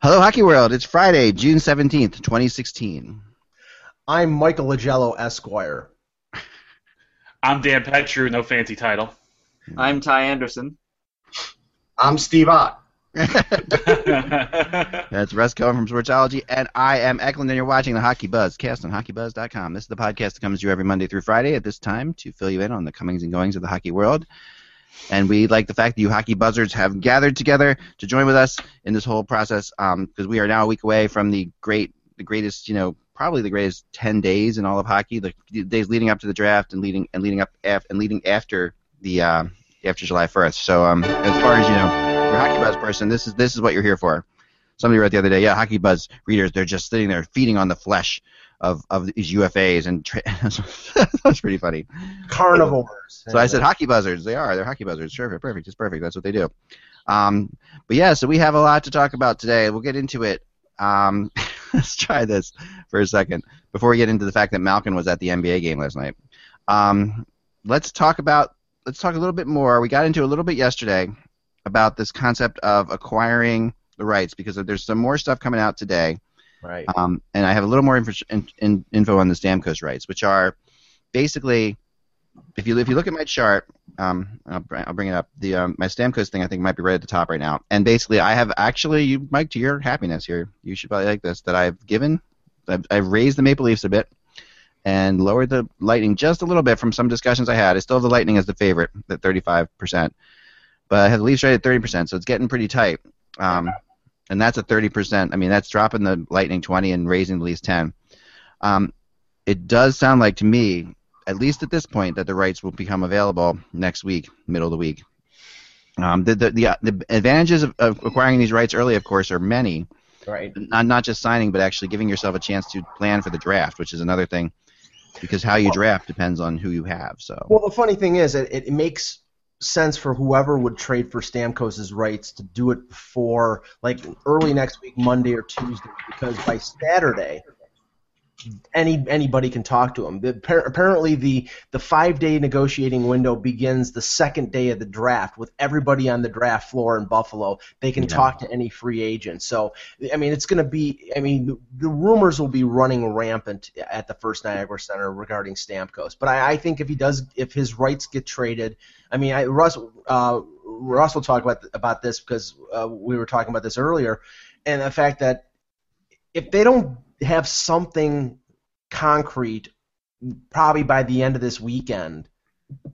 God. Hello, Hockey World. It's Friday, June 17th, 2016. I'm Michael Augello, Esquire. I'm Dan Petru, no fancy title. I'm Ty Anderson. I'm Steve Ott. That's Russ Cohen from Sportsology, and I am Eklund, and you're watching the Hockey Buzz cast on HockeyBuzz.com. This is the podcast that comes to you every Monday through Friday at this time to fill you in on the comings and goings of the hockey world. And we like the fact that you hockey buzzards have gathered together to join with us in this whole process because we are now a week away from the great, the greatest, you know, probably the greatest 10 days in all of hockey, the days leading up to the draft and leading and leading up af- and leading after the uh, after July 1st. So um, as far as you know, hockey buzz person. This is this is what you're here for. Somebody wrote the other day, yeah, hockey buzz readers, they're just sitting there feeding on the flesh of, of these UFAs, and tra- that's pretty funny. Carnivores. So I said hockey buzzards. They are. They're hockey buzzards. Sure, perfect. It's perfect. That's what they do. Um, but yeah, so we have a lot to talk about today. We'll get into it. Um, let's try this for a second before we get into the fact that Malkin was at the NBA game last night. Um, let's talk about. Let's talk a little bit more. We got into a little bit yesterday about this concept of acquiring the rights because there's some more stuff coming out today. Right. Um, and I have a little more info, in, in, info on the Stamkos rights, which are basically, if you if you look at my chart, um, I'll, I'll bring it up. The um, my Stamkos thing I think might be right at the top right now. And basically, I have actually, you Mike, to your happiness here, you should probably like this. That I've given, I've, I've raised the Maple Leafs a bit, and lowered the Lightning just a little bit from some discussions I had. I still have the Lightning as the favorite at 35 percent, but I have the Leafs right at 30 percent, so it's getting pretty tight. Um, and that's a 30%. I mean, that's dropping the Lightning 20 and raising the Leafs 10. Um, it does sound like to me, at least at this point, that the rights will become available next week, middle of the week. Um, the, the, the, the advantages of, of acquiring these rights early, of course, are many. Right. Not, not just signing, but actually giving yourself a chance to plan for the draft, which is another thing, because how you draft depends on who you have. So. Well, the funny thing is, it, it makes sense for whoever would trade for Stamkos' rights to do it before, like early next week, Monday or Tuesday, because by Saturday, any anybody can talk to him. The, appar- apparently, the the five day negotiating window begins the second day of the draft with everybody on the draft floor in Buffalo. They can Yeah. talk to any free agent. So, I mean, it's going to be. I mean, the, the rumors will be running rampant at the First Niagara Center regarding Stamkos. But I, I think if he does, if his rights get traded, I mean, I, Russ, uh, Russ will talk about about this because uh, we were talking about this earlier, and the fact that if they don't have something concrete, probably by the end of this weekend,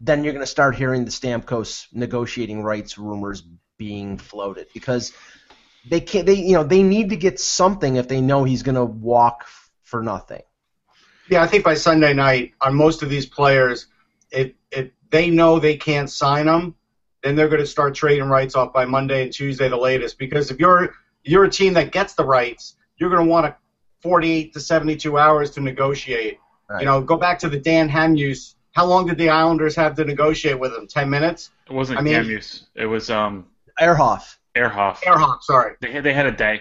then you're going to start hearing the Stamkos negotiating rights rumors being floated because they can't. They you know they need to get something if they know he's going to walk for nothing. Yeah, I think by Sunday night, on most of these players, if if they know they can't sign them, then they're going to start trading rights off by Monday and Tuesday, the latest. Because if you're you're a team that gets the rights, you're going to want a 48 to 72 hours to negotiate. Right. You know, go back to the Dan Hamhuis. How long did the Islanders have to negotiate with him? 10 minutes? It wasn't I mean- Hamhuis. It was um Ehrhoff. Airhoff. Airhawk, sorry. They had, they had a day.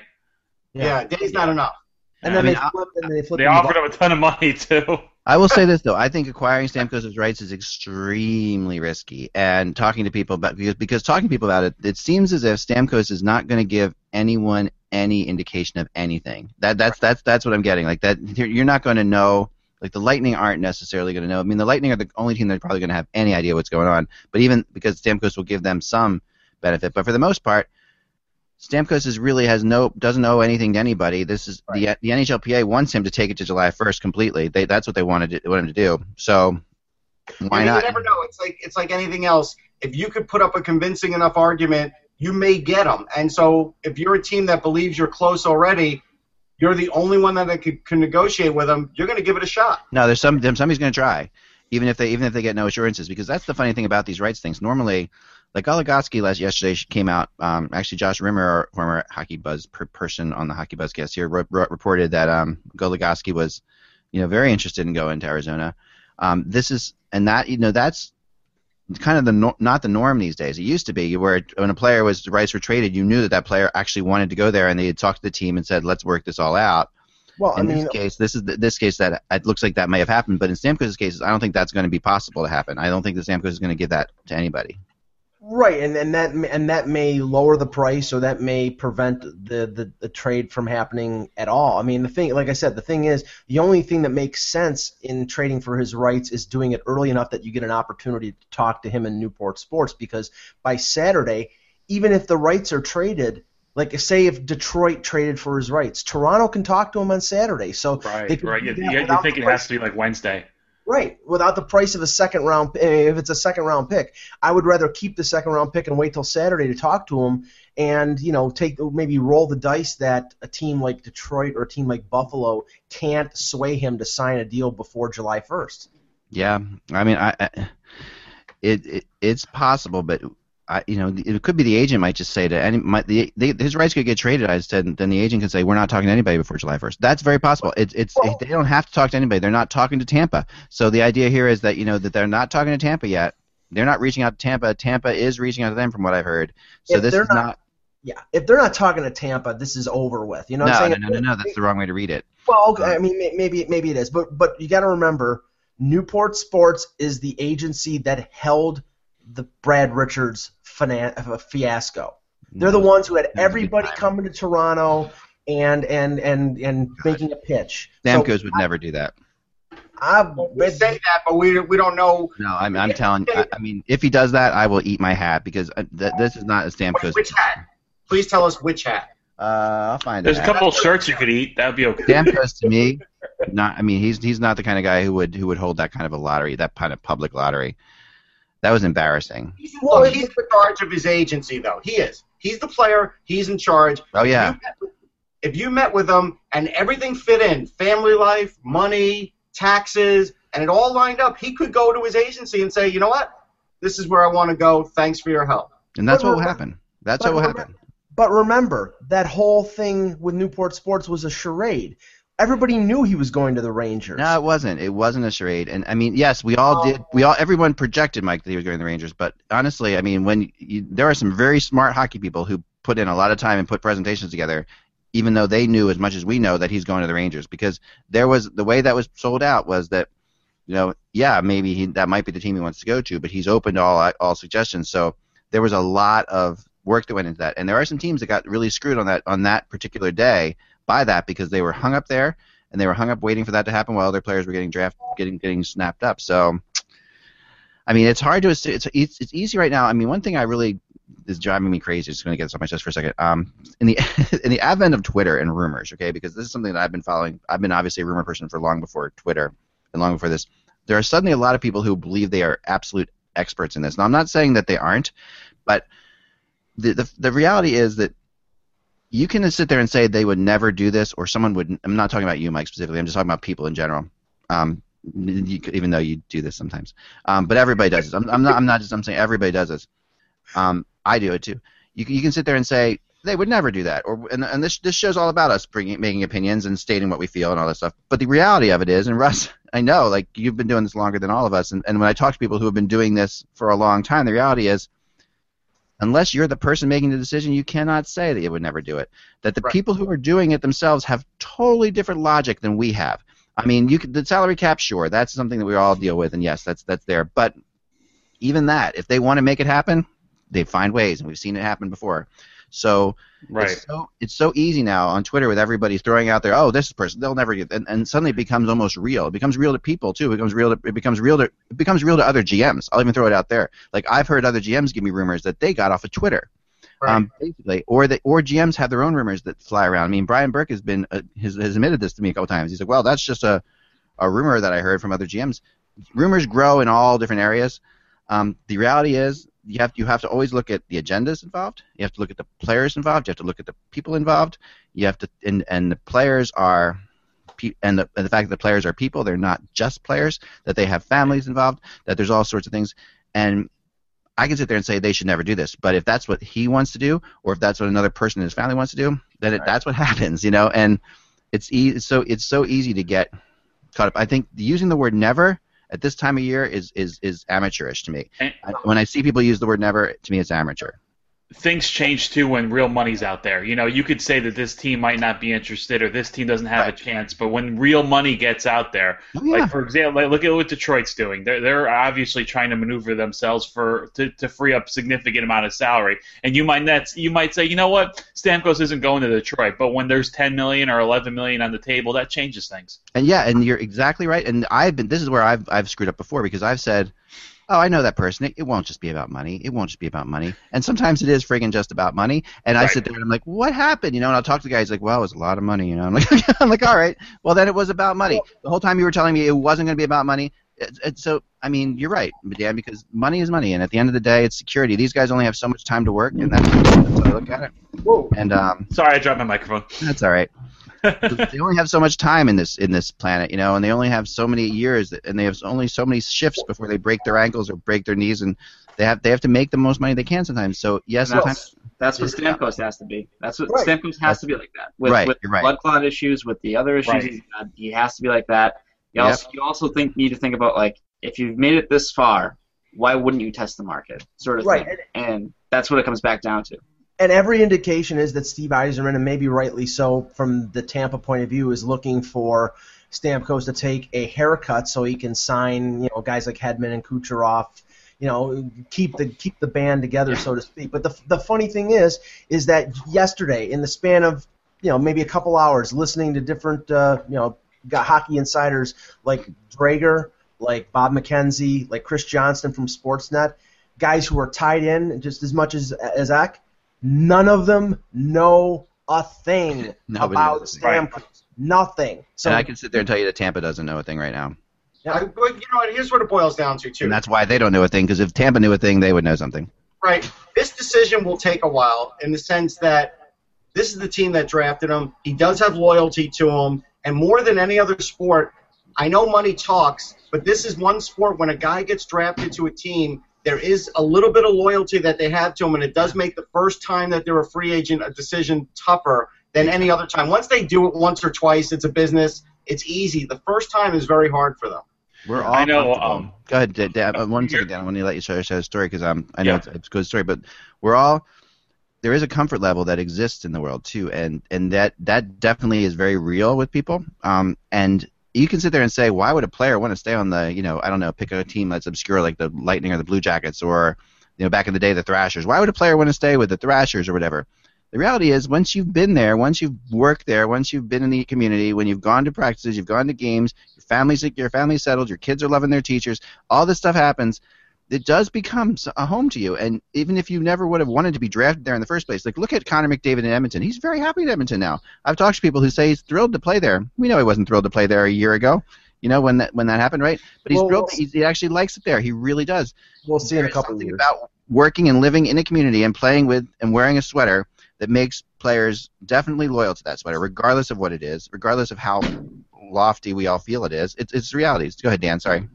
Yeah, day's not enough. And I then mean, they I- flipped and they flipped. They him offered him a ton of money too. I will say this though, I think acquiring Stamkos' rights is extremely risky. And talking to people about because because talking to people about it, it seems as if Stamkos is not going to give anyone any indication of anything. That that's that's that's what I'm getting. Like that, you're not going to know. Like the Lightning aren't necessarily going to know. I mean, the Lightning are the only team that's probably going to have any idea what's going on. But even because Stamkos will give them some benefit, but for the most part, Stamkos is really has no doesn't owe anything to anybody. This is the the NHLPA wants him to take it to July 1st completely. They that's what they wanted to, want him to do. So why I mean, not? You never know. It's like it's like anything else. If you could put up a convincing enough argument, you may get them. And so, if you're a team that believes you're close already, you're the only one that could, can negotiate with them. You're going to give it a shot. No, there's some somebody's going to try, even if they even if they get no assurances, because that's the funny thing about these rights things. Normally, like Goligoski last yesterday came out. Um, actually, Josh Rimmer, our former Hockey Buzz per person on the Hockey Buzz cast here, reported that um, Goligoski was, you know, very interested in going to Arizona. Um, this is and that you know that's kind of the no, not the norm these days. It used to be where when a player was rights were traded, you knew that that player actually wanted to go there, and they had talked to the team and said, "Let's work this all out." Well, in I mean, this case, this is the, this case that it looks like that may have happened, but in Stamkos' case, I don't think that's going to be possible to happen. I don't think the Stamkos is going to give that to anybody. Right, and, and that and that may lower the price, or that may prevent the, the, the trade from happening at all. I mean, the thing, like I said, the thing is, the only thing that makes sense in trading for his rights is doing it early enough that you get an opportunity to talk to him in Newport Sports, because by Saturday, even if the rights are traded, like say if Detroit traded for his rights, Toronto can talk to him on Saturday. So Right, right. do You, that you, you think it has to be like Wednesday. Right, without the price of a second round. Eh, if it's a second round pick, I would rather keep the second round pick and wait till Saturday to talk to him, and you know, take maybe roll the dice that a team like Detroit or a team like Buffalo can't sway him to sign a deal before July 1st. Yeah, I mean, I, I it, it it's possible, but I, you know, it could be the agent might just say to any, might, the, they, his rights could get traded. I said, then the agent can say, we're not talking to anybody before July 1st. That's very possible. It's it's Well- they don't have to talk to anybody. They're not talking to Tampa. So the idea here is that you know that they're not talking to Tampa yet. They're not reaching out to Tampa. Tampa is reaching out to them, from what I've heard. So If this is not- not. Yeah, if they're not talking to Tampa, this is over with. You know what no, I'm no, saying? no, no, no. That's the wrong way to read it. Well, okay, uh, I mean, maybe maybe it is, but but you got to remember, Newport Sports is the agency that held the Brad Richards finan- fiasco. They're the ones who had was a good everybody coming to Toronto and and and and making a pitch. Stamkos would never do that. I, We say that, but we we don't know No, I'm, I'm telling. I, I mean, if he does that, I will eat my hat because uh, th- this is not a Stamkos. which hat. Please tell us which hat. Uh, I'll find out There's a couple of shirts you could eat. That would be okay. Stamkos to me, not. I mean, he's he's not the kind of guy who would who would hold that kind of a lottery, that kind of public lottery. That was embarrassing. He's, Well, look, he's in charge of his agency, though. He is. He's the player. He's in charge. Oh yeah, If you met with- If you met with him and everything fit in, family life, money, taxes, and it all lined up, he could go to his agency and say, you know what, this is where I want to go. Thanks for your help. and that's But what will happen. That's but what will happen. but remember that whole thing with Newport Sports was a charade. Everybody knew he was going to the Rangers. No, it wasn't. It wasn't a charade. And I mean, yes, we all did. We all, everyone projected Mike that he was going to the Rangers. But honestly, I mean, when you, there are some very smart hockey people who put in a lot of time and put presentations together, even though they knew as much as we know that he's going to the Rangers, because there was the way that was sold out was that, you know, yeah, maybe he, that might be the team he wants to go to, but he's open to all all suggestions. So there was a lot of work that went into that, and there are some teams that got really screwed on that on that particular day by that because they were hung up there and they were hung up waiting for that to happen while other players were getting draft getting getting snapped up. So, I mean, it's hard to it's it's it's easy right now. I mean, one thing I really is driving me crazy. Just going to get this off my chest for a second. Um, in the in the advent of Twitter and rumors, okay, because this is something that I've been following. I've been obviously a rumor person for long before Twitter and long before this. There are suddenly a lot of people who believe they are absolute experts in this. Now, I'm not saying that they aren't, but the the, the reality is that you can sit there and say they would never do this, or someone would. I'm not talking about you, Mike, specifically. I'm just talking about people in general. Um, you, even though you do this sometimes, um, but everybody does this. I'm, I'm not. I'm not just. I'm saying everybody does this. Um, I do it too. You you can sit there and say they would never do that, or and, and this this show's all about us bringing making opinions and stating what we feel and all that stuff. But the reality of it is, and Russ, I know, like you've been doing this longer than all of us, and, and when I talk to people who have been doing this for a long time, the reality is unless you're the person making the decision, you cannot say that you would never do it. That the Right. people who are doing it themselves have totally different logic than we have. I mean, you could, the salary cap, sure, that's something that we all deal with, and yes, that's that's there. But even that, if they want to make it happen, they find ways, and we've seen it happen before. So Right. it's so it's so easy now on Twitter with everybody throwing out there, oh, this person, they'll never get, and, and suddenly it becomes almost real. It becomes real to people too. It becomes real. To, it becomes real to it becomes real to other GMs. I'll even throw it out there. Like I've heard other GMs give me rumors that they got off of Twitter. Um, basically, or that, or GMs have their own rumors that fly around. I mean, Brian Burke has been uh, has, has admitted this to me a couple times. He's like, well, that's just a a rumor that I heard from other GMs. Rumors grow in all different areas. Um, the reality is, you have you have to always look at the agendas involved. You have to look at the players involved. You have to look at the people involved. You have to and and the players are. And the, and the fact that the players are people, they're not just players. That they have families involved. That there's all sorts of things. And I can sit there and say they should never do this, but if that's what he wants to do, or if that's what another person in his family wants to do, then it, Right. that's what happens, you know. And it's e- it's so it's so easy to get caught up. I think using the word never at this time of year is is is amateurish to me. And- when I see people use the word never, to me it's amateur. Things change too when real money's out there. You know, you could say that this team might not be interested or this team doesn't have Right. a chance, but when real money gets out there, Oh, yeah. like for example, like, look at what Detroit's doing. They're they're obviously trying to maneuver themselves for to, to free up significant amount of salary. And you might net you might say, you know what, Stamkos isn't going to Detroit, but when there's 10 million or 11 million on the table, that changes things. And yeah, and you're exactly right. And I've been. This is where I've I've screwed up before because I've said, "Oh, I know that person. It, it won't just be about money. It won't just be about money." And sometimes it is friggin' just about money. And I sit there and I'm like, "What happened?" You know, and I'll talk to the guy. He's like, "Well, it was a lot of money." You know, I'm like, "I'm like, all right. Well, then it was about money. The whole time you were telling me it wasn't going to be about money." It, it, so I mean, you're right, Dan, because money is money, and at the end of the day, it's security. These guys only have so much time to work, and that's, that's how I look at it. Whoa. And um, Sorry, I dropped my microphone. that's all right they only have so much time in this in this planet, you know, and they only have so many years, and they have only so many shifts before they break their ankles or break their knees, and they have they have to make the most money they can sometimes. So yes, And sometimes that's, that's what Stamkos has to be. That's what Right. Stamkos has to be like that. With, Right, with right. blood clot issues, with the other issues Right. he's had, he has to be like that. You Yep. also you also think need to think about like if you've made it this far, why wouldn't you test the market, sort of Right. thing. And that's what it comes back down to. And every indication is that Steve Yzerman, and maybe rightly so from the Tampa point of view, is looking for Stamkos to take a haircut so he can sign, you know, guys like Hedman and Kucherov, you know, keep the keep the band together, so to speak. But the the funny thing is, is that yesterday, in the span of you know maybe a couple hours, listening to different uh, you know got hockey insiders like Dreger, like Bob McKenzie, like Chris Johnston from Sportsnet, guys who are tied in just as much as as Eck, none of them know a thing Nobody about knows a thing. Stamkos. Nothing. So and I can sit there and tell you that Tampa doesn't know a thing right now, I, but you know what? Here's what it boils down to too. and that's why they don't know a thing. Because if Tampa knew a thing, they would know something. right? This decision will take a while in the sense that this is the team that drafted him. He does have loyalty to him, and more than any other sport, I know money talks, but this is one sport when a guy gets drafted to a team, there is a little bit of loyalty that they have to him, and it does make the first time that they're a free agent a decision tougher than any other time. Once they do it once or twice, it's a business. It's easy. The first time is very hard for them. We're all I know, um, Go ahead, Dan. Dan, uh, one you're- Dan. I want to let you share, share the story because um, I know Yeah. it's, it's a good story, but we're all there is a comfort level that exists in the world too, and and that that definitely is very real with people. Um, and you can sit there and say, why would a player want to stay on the, you know, I don't know, pick a team that's obscure like the Lightning or the Blue Jackets or, you know, back in the day the Thrashers. Why would a player want to stay with the Thrashers or whatever? The reality is, once you've been there, once you've worked there, once you've been in the community, when you've gone to practices, you've gone to games, your family's your family's settled, your kids are loving their teachers, all this stuff happens. It does become a home to you, and even if you never would have wanted to be drafted there in the first place, like look at Connor McDavid in Edmonton. He's very happy in Edmonton now. I've talked to people who say he's thrilled to play there. We know he wasn't thrilled to play there a year ago, you know, when that when that happened, right? But he's Well, thrilled. well- that he, actually likes it there. He really does. we'll see in a couple of something years. about working and living in a community and playing with and wearing a sweater that makes players definitely loyal to that sweater, regardless of what it is, regardless of how lofty we all feel it is. It's it's realities. Go ahead, Dan. Sorry.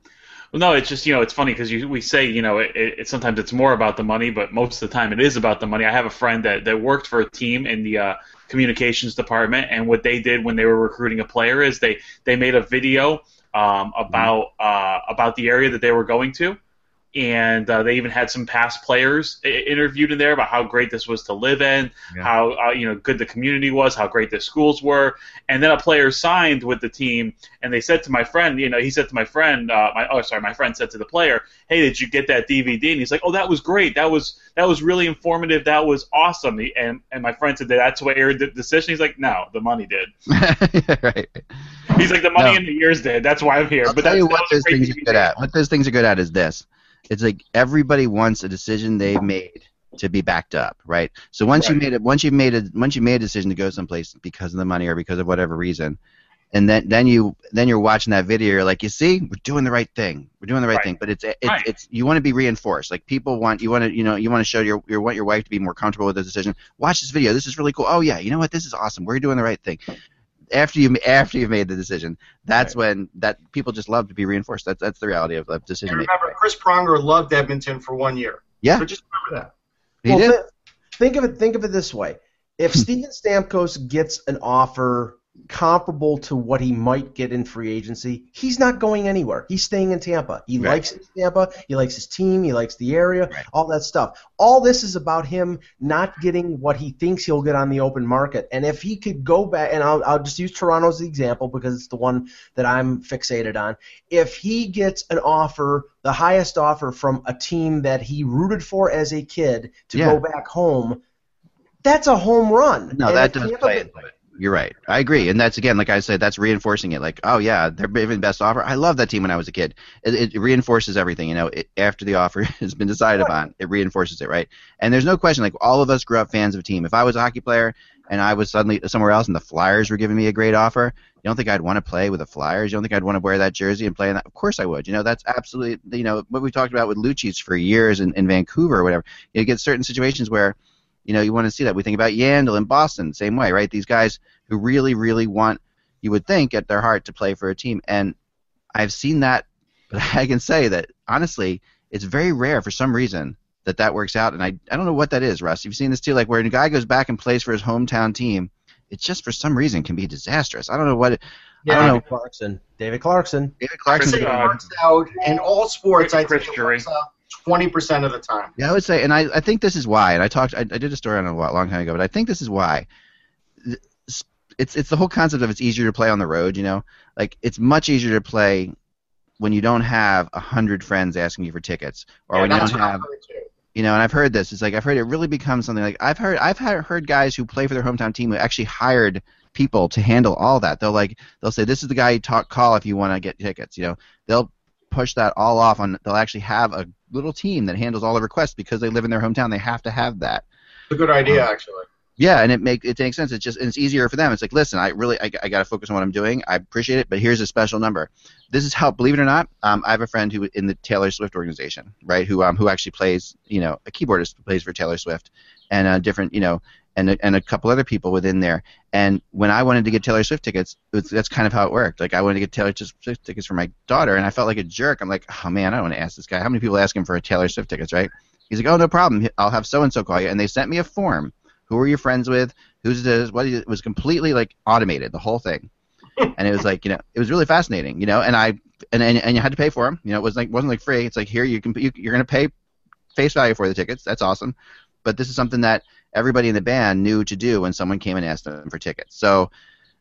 Well, no, it's just you know it's funny because we say you know it, it, sometimes it's more about the money, but most of the time it is about the money. I have a friend that, that worked for a team in the uh, communications department, and what they did when they were recruiting a player is they they made a video um, about uh, about the area that they were going to, and uh, they even had some past players interviewed in there about how great this was to live in, Yeah. how uh, you know good the community was, how great the schools were, and then a player signed with the team, and they said to my friend, you know, he said to my friend, uh, my oh sorry, my friend said to the player, hey, did you get that DVD? And he's like, oh, that was great, that was that was really informative, that was awesome, and and my friend said that that's what aired the decision. He's like, no, the money did. right. He's like, the money No. and the years did. That's why I'm here. I'll but tell that's, you what those things are good at. What those things are good at is this. It's like everybody wants a decision they've made to be backed up, right? So once you Right. made it, once you made it, once you made a decision to go someplace because of the money or because of whatever reason, and then then you then you're watching that video, you're like, you see, we're doing the right thing, we're doing the right, Right. thing. But it's it's, Right. it's you want to be reinforced. Like people want you want to you know you want to show your you want your wife to be more comfortable with the decision. Watch this video. This is really cool. Oh yeah, you know what? This is awesome. We're doing the right thing. After you after you've made the decision, that's when that people just love to be reinforced. That's that's the reality of, of decision making. remember, Chris Pronger loved Edmonton for one year. Yeah. So just remember that. He Well, did. thi- think of it. Think of it this way: if Steven Stamkos gets an offer comparable to what he might get in free agency, he's not going anywhere. He's staying in Tampa. He Right. likes Tampa. He likes his team. He likes the area. Right. All that stuff. All this is about him not getting what he thinks he'll get on the open market. And if he could go back, and I'll, I'll just use Toronto as the example because it's the one that I'm fixated on. If he gets an offer, the highest offer from a team that he rooted for as a kid to Yeah. go back home, that's a home run. No, And that if does Tampa- play into it. You're right. I agree, and that's again, like I said, that's reinforcing it. Like, oh yeah, they're giving best offer. I love that team when I was a kid. It, it reinforces everything. You know, it, after the offer has been decided upon, it reinforces it, right? And there's no question. Like all of us grew up fans of a team. If I was a hockey player and I was suddenly somewhere else and the Flyers were giving me a great offer, you don't think I'd want to play with the Flyers? You don't think I'd want to wear that jersey and play in that? Of course I would. You know, that's absolutely you know what we talked about with Lucic for years in, in Vancouver or whatever. You get certain situations where you know, you want to see that. We think about Yandel in Boston, same way, right? These guys who really, really want, you would think, at their heart to play for a team. And I've seen that, but I can say that honestly, it's very rare for some reason that that works out. And I, I don't know what that is, Russ. You've seen this too, like where a guy goes back and plays for his hometown team, it just for some reason can be disastrous. I don't know what. It, I don't know. Clarkson. David Clarkson. David Clarkson. Chris, uh, works out in all sports. I Chris think it Drury. works out twenty percent of the time. Yeah, I would say, and I, I think this is why, and I talked, I, I did a story on it a long time ago, but I think this is why. It's it's the whole concept of it's easier to play on the road, you know, like it's much easier to play when you don't have a hundred friends asking you for tickets, or Yeah, when you don't have, I've heard too. you know, and I've heard this. It's like I've heard it really becomes something like I've heard I've had, heard guys who play for their hometown team who actually hired people to handle all that. They'll like they'll say this is the guy you talk call if you want to get tickets. You know, they'll push that all off on. They'll actually have a little team that handles all the requests because they live in their hometown. They have to have that. It's a good idea, actually. Yeah, and it make it makes sense. It's just it's easier for them. It's like, listen, I really I, I got to focus on what I'm doing. I appreciate it, but here's a special number. This is how, believe it or not, um, I have a friend who in the Taylor Swift organization, right? Who um who actually plays, you know, a keyboardist plays for Taylor Swift, and uh, different, you know, and a- and a couple other people within there. And when I wanted to get Taylor Swift tickets, was, that's kind of how it worked. Like I wanted to get Taylor Swift tickets for my daughter, and I felt like a jerk. I'm like, oh man, I don't want to ask this guy. How many people ask him for a Taylor Swift tickets, right? He's like, oh no problem. I'll have so and so call you, and they sent me a form. Who are you friends with? Who's this? What is it? it was completely like automated, the whole thing. And it was like, you know, it was really fascinating, you know. And I and and, and you had to pay for them. You know, it was like wasn't like free. It's like here you can you, you're gonna pay face value for the tickets. That's awesome. But this is something that everybody in the band knew to do when someone came and asked them for tickets. So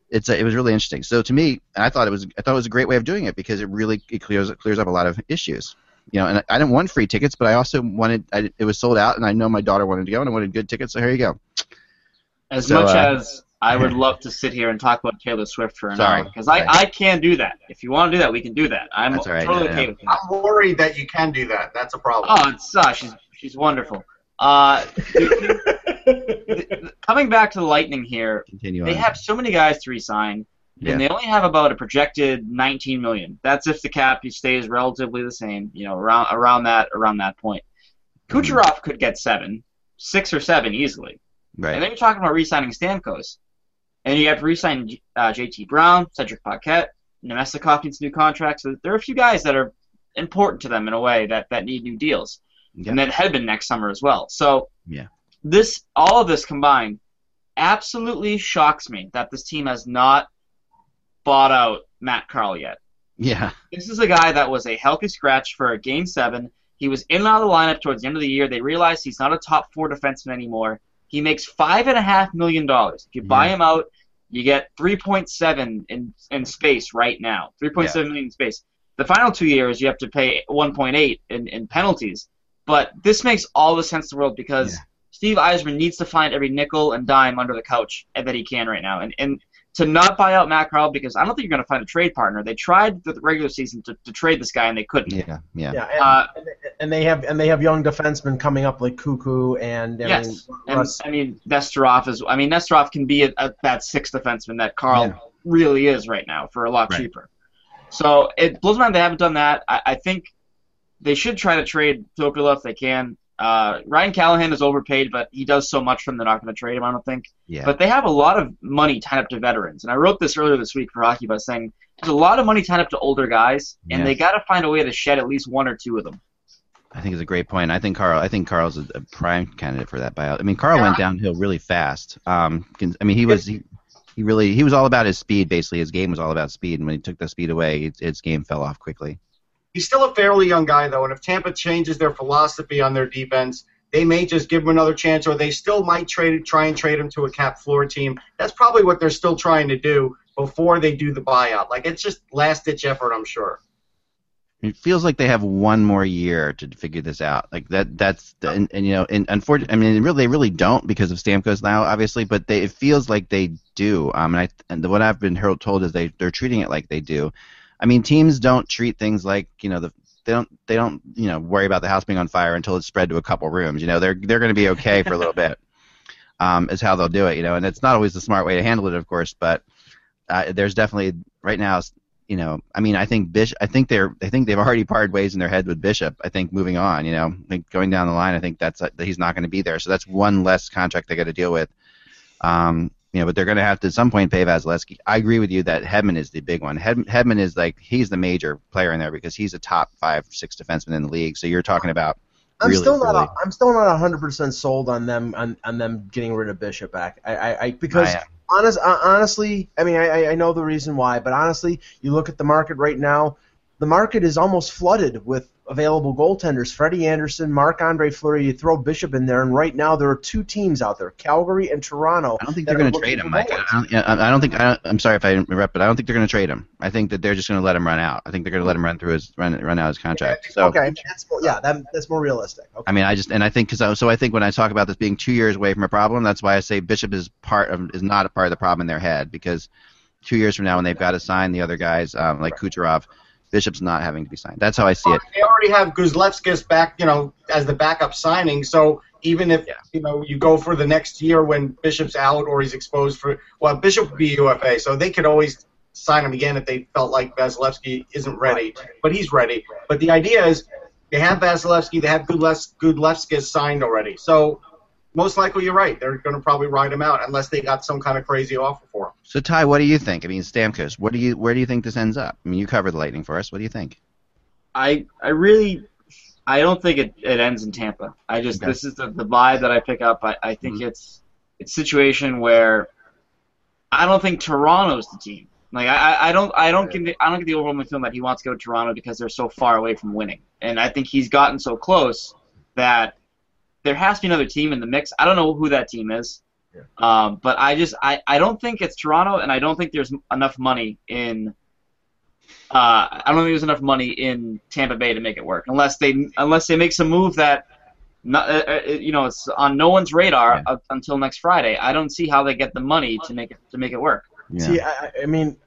it's a, it was really interesting. So to me, I thought it was I thought it was a great way of doing it because it really it clears clears up a lot of issues. You know, and I, I didn't want free tickets, but I also wanted I, it was sold out, and I know my daughter wanted to go, and I wanted good tickets. So here you go. As So, much uh, as I would love to sit here and talk about Taylor Swift for an Sorry. hour, because I, Sorry. I can do that. If you want to do that, we can do that. I'm That's all right, totally yeah, okay yeah. with that. I'm worried that you can do that. That's a problem. Oh, it's uh, she's she's wonderful. Uh, th- th- coming back to the Lightning here, Continue they on. have so many guys to resign, Yeah. and they only have about a projected 19 million. That's if the cap stays relatively the same, you know, around around that around that point. Mm-hmm. Kucherov could get seven, six or seven easily. right. And then you're talking about re-signing Stamkos. And you have to re-sign uh, JT Brown, Cedric Paquette, Namestnikov needs new contracts. So there are a few guys that are important to them in a way that, that need new deals. Yeah. And then Hedman next summer as well. So Yeah. this all of this combined absolutely shocks me that this team has not bought out Matt Carle yet. Yeah. This is a guy that was a healthy scratch for a game seven. He was in and out of the lineup towards the end of the year. They realized he's not a top four defenseman anymore. He makes five and a half million dollars. If you buy Yeah. him out, you get three point seven in in space right now. Three point seven million in space. The final two years you have to pay one point eight in, in penalties. But this makes all the sense in the world because Yeah. Steve Yzerman needs to find every nickel and dime under the couch that he can right now. And and to not buy out Matt Carle because I don't think you're going to find a trade partner. They tried the regular season to, to trade this guy and they couldn't. Yeah. Yeah. Yeah, and, Uh, and they have and they have young defensemen coming up like Koekkoek and I Yes, mean, and Russ- I mean Nesterov is. I mean Nesterov can be a, a, that sixth defenseman that Carle Yeah. really is right now for a lot Right. cheaper. So it blows my mind they haven't done that. I, I think they should try to trade Topila if they can. Uh, Ryan Callahan is overpaid, but he does so much for them they're not going to trade him. I don't think. Yeah. But they have a lot of money tied up to veterans, and I wrote this earlier this week for Hockey Buzz saying there's a lot of money tied up to older guys, and Yeah. they got to find a way to shed at least one or two of them. I think it's a great point. I think Carle. I think Carle's a, a prime candidate for that buyout. I mean, Carle Yeah. went downhill really fast. Um, I mean, he was he, he really he was all about his speed. Basically, his game was all about speed, and when he took the speed away, his, his game fell off quickly. He's still a fairly young guy, though, and if Tampa changes their philosophy on their defense, they may just give him another chance, or they still might trade try and trade him to a cap floor team. That's probably what they're still trying to do before they do the buyout. Like it's just last ditch effort, I'm sure. It feels like they have one more year to figure this out. Like that. That's the, and, and you know, and unfortunately, I mean, really, they really don't because of Stamkos now, obviously. But they, it feels like they do. Um, and I and what I've been told is they they're treating it like they do. I mean, teams don't treat things like you know the they don't they don't you know worry about the house being on fire until it's spread to a couple rooms. You know, they're they're going to be okay for a little bit. Um, is how they'll do it. You know, and it's not always the smart way to handle it, of course, but uh, there's definitely right now you know, I mean, I think Bishop. I think they're. I think they've already parted ways in their head with Bishop. I think moving on. You know, think going down the line, I think that's that he's not going to be there. So that's one less contract they got to deal with. Um, you know, but they're going to have to at some point pay Vasilevskiy. I agree with you that Hedman is the big one. Hed, Hedman is like he's the major player in there because he's a top five, six defenseman in the league. So you're talking about. I'm really, still not. really- I'm still not 100 percent sold on them on, on them getting rid of Bishop back. I, I, I because I honest, uh, honestly, I mean, I, I- I know the reason why, but honestly, you look at the market right now. The market is almost flooded with available goaltenders. Freddie Andersen, Mark Andre Fleury. You throw Bishop in there, and right now there are two teams out there: Calgary and Toronto. I don't think they're going to trade him, Mike. I don't, yeah, I I don't think. I don't, I'm sorry if I interrupt, but I don't think they're going to trade him. I think that they're just going to let him run out. I think they're going to let him run through his run run out his contract. So Okay, that's more, yeah, that, that's more realistic. Okay. I mean, I just and I think because so I think when I talk about this being two years away from a problem, that's why I say Bishop is part of is not a part of the problem in their head because two years from now when they've got to sign the other guys um, like Kucherov, Bishop's not having to be signed. That's how I see it. They already have Gudlevskis back, you know, as the backup signing. So even if Yeah. you know you go for the next year when Bishop's out or he's exposed for, well, Bishop would be UFA, so they could always sign him again if they felt like Vasilevskiy isn't ready, but he's ready. But the idea is they have Vasilevskiy, they have Gudlevskis signed already. So most likely you're right. They're going to probably ride him out unless they got some kind of crazy offer for him. So Ty, what do you think? I mean, Stamkos, what do you where do you think this ends up? I mean, you cover the Lightning for us. What do you think? I I really I don't think it, it ends in Tampa. I just Okay. this is the, the vibe that I pick up. I, I think mm-hmm. it's it's a situation where I don't think Toronto's the team. Like I, I- I don't I don't get the, I don't get the overwhelming feeling that he wants to go to Toronto because they're so far away from winning. And I think he's gotten so close that there has to be another team in the mix. I don't know who that team is. Um, but I just I, I don't think it's Toronto, and I don't think there's enough money in uh, I don't think there's enough money in Tampa Bay to make it work, unless they unless they make some move that, not, uh, uh, you know, it's on no one's radar Yeah. up until next Friday. I don't see how they get the money to make it to make it work. Yeah. See, I, I- I mean,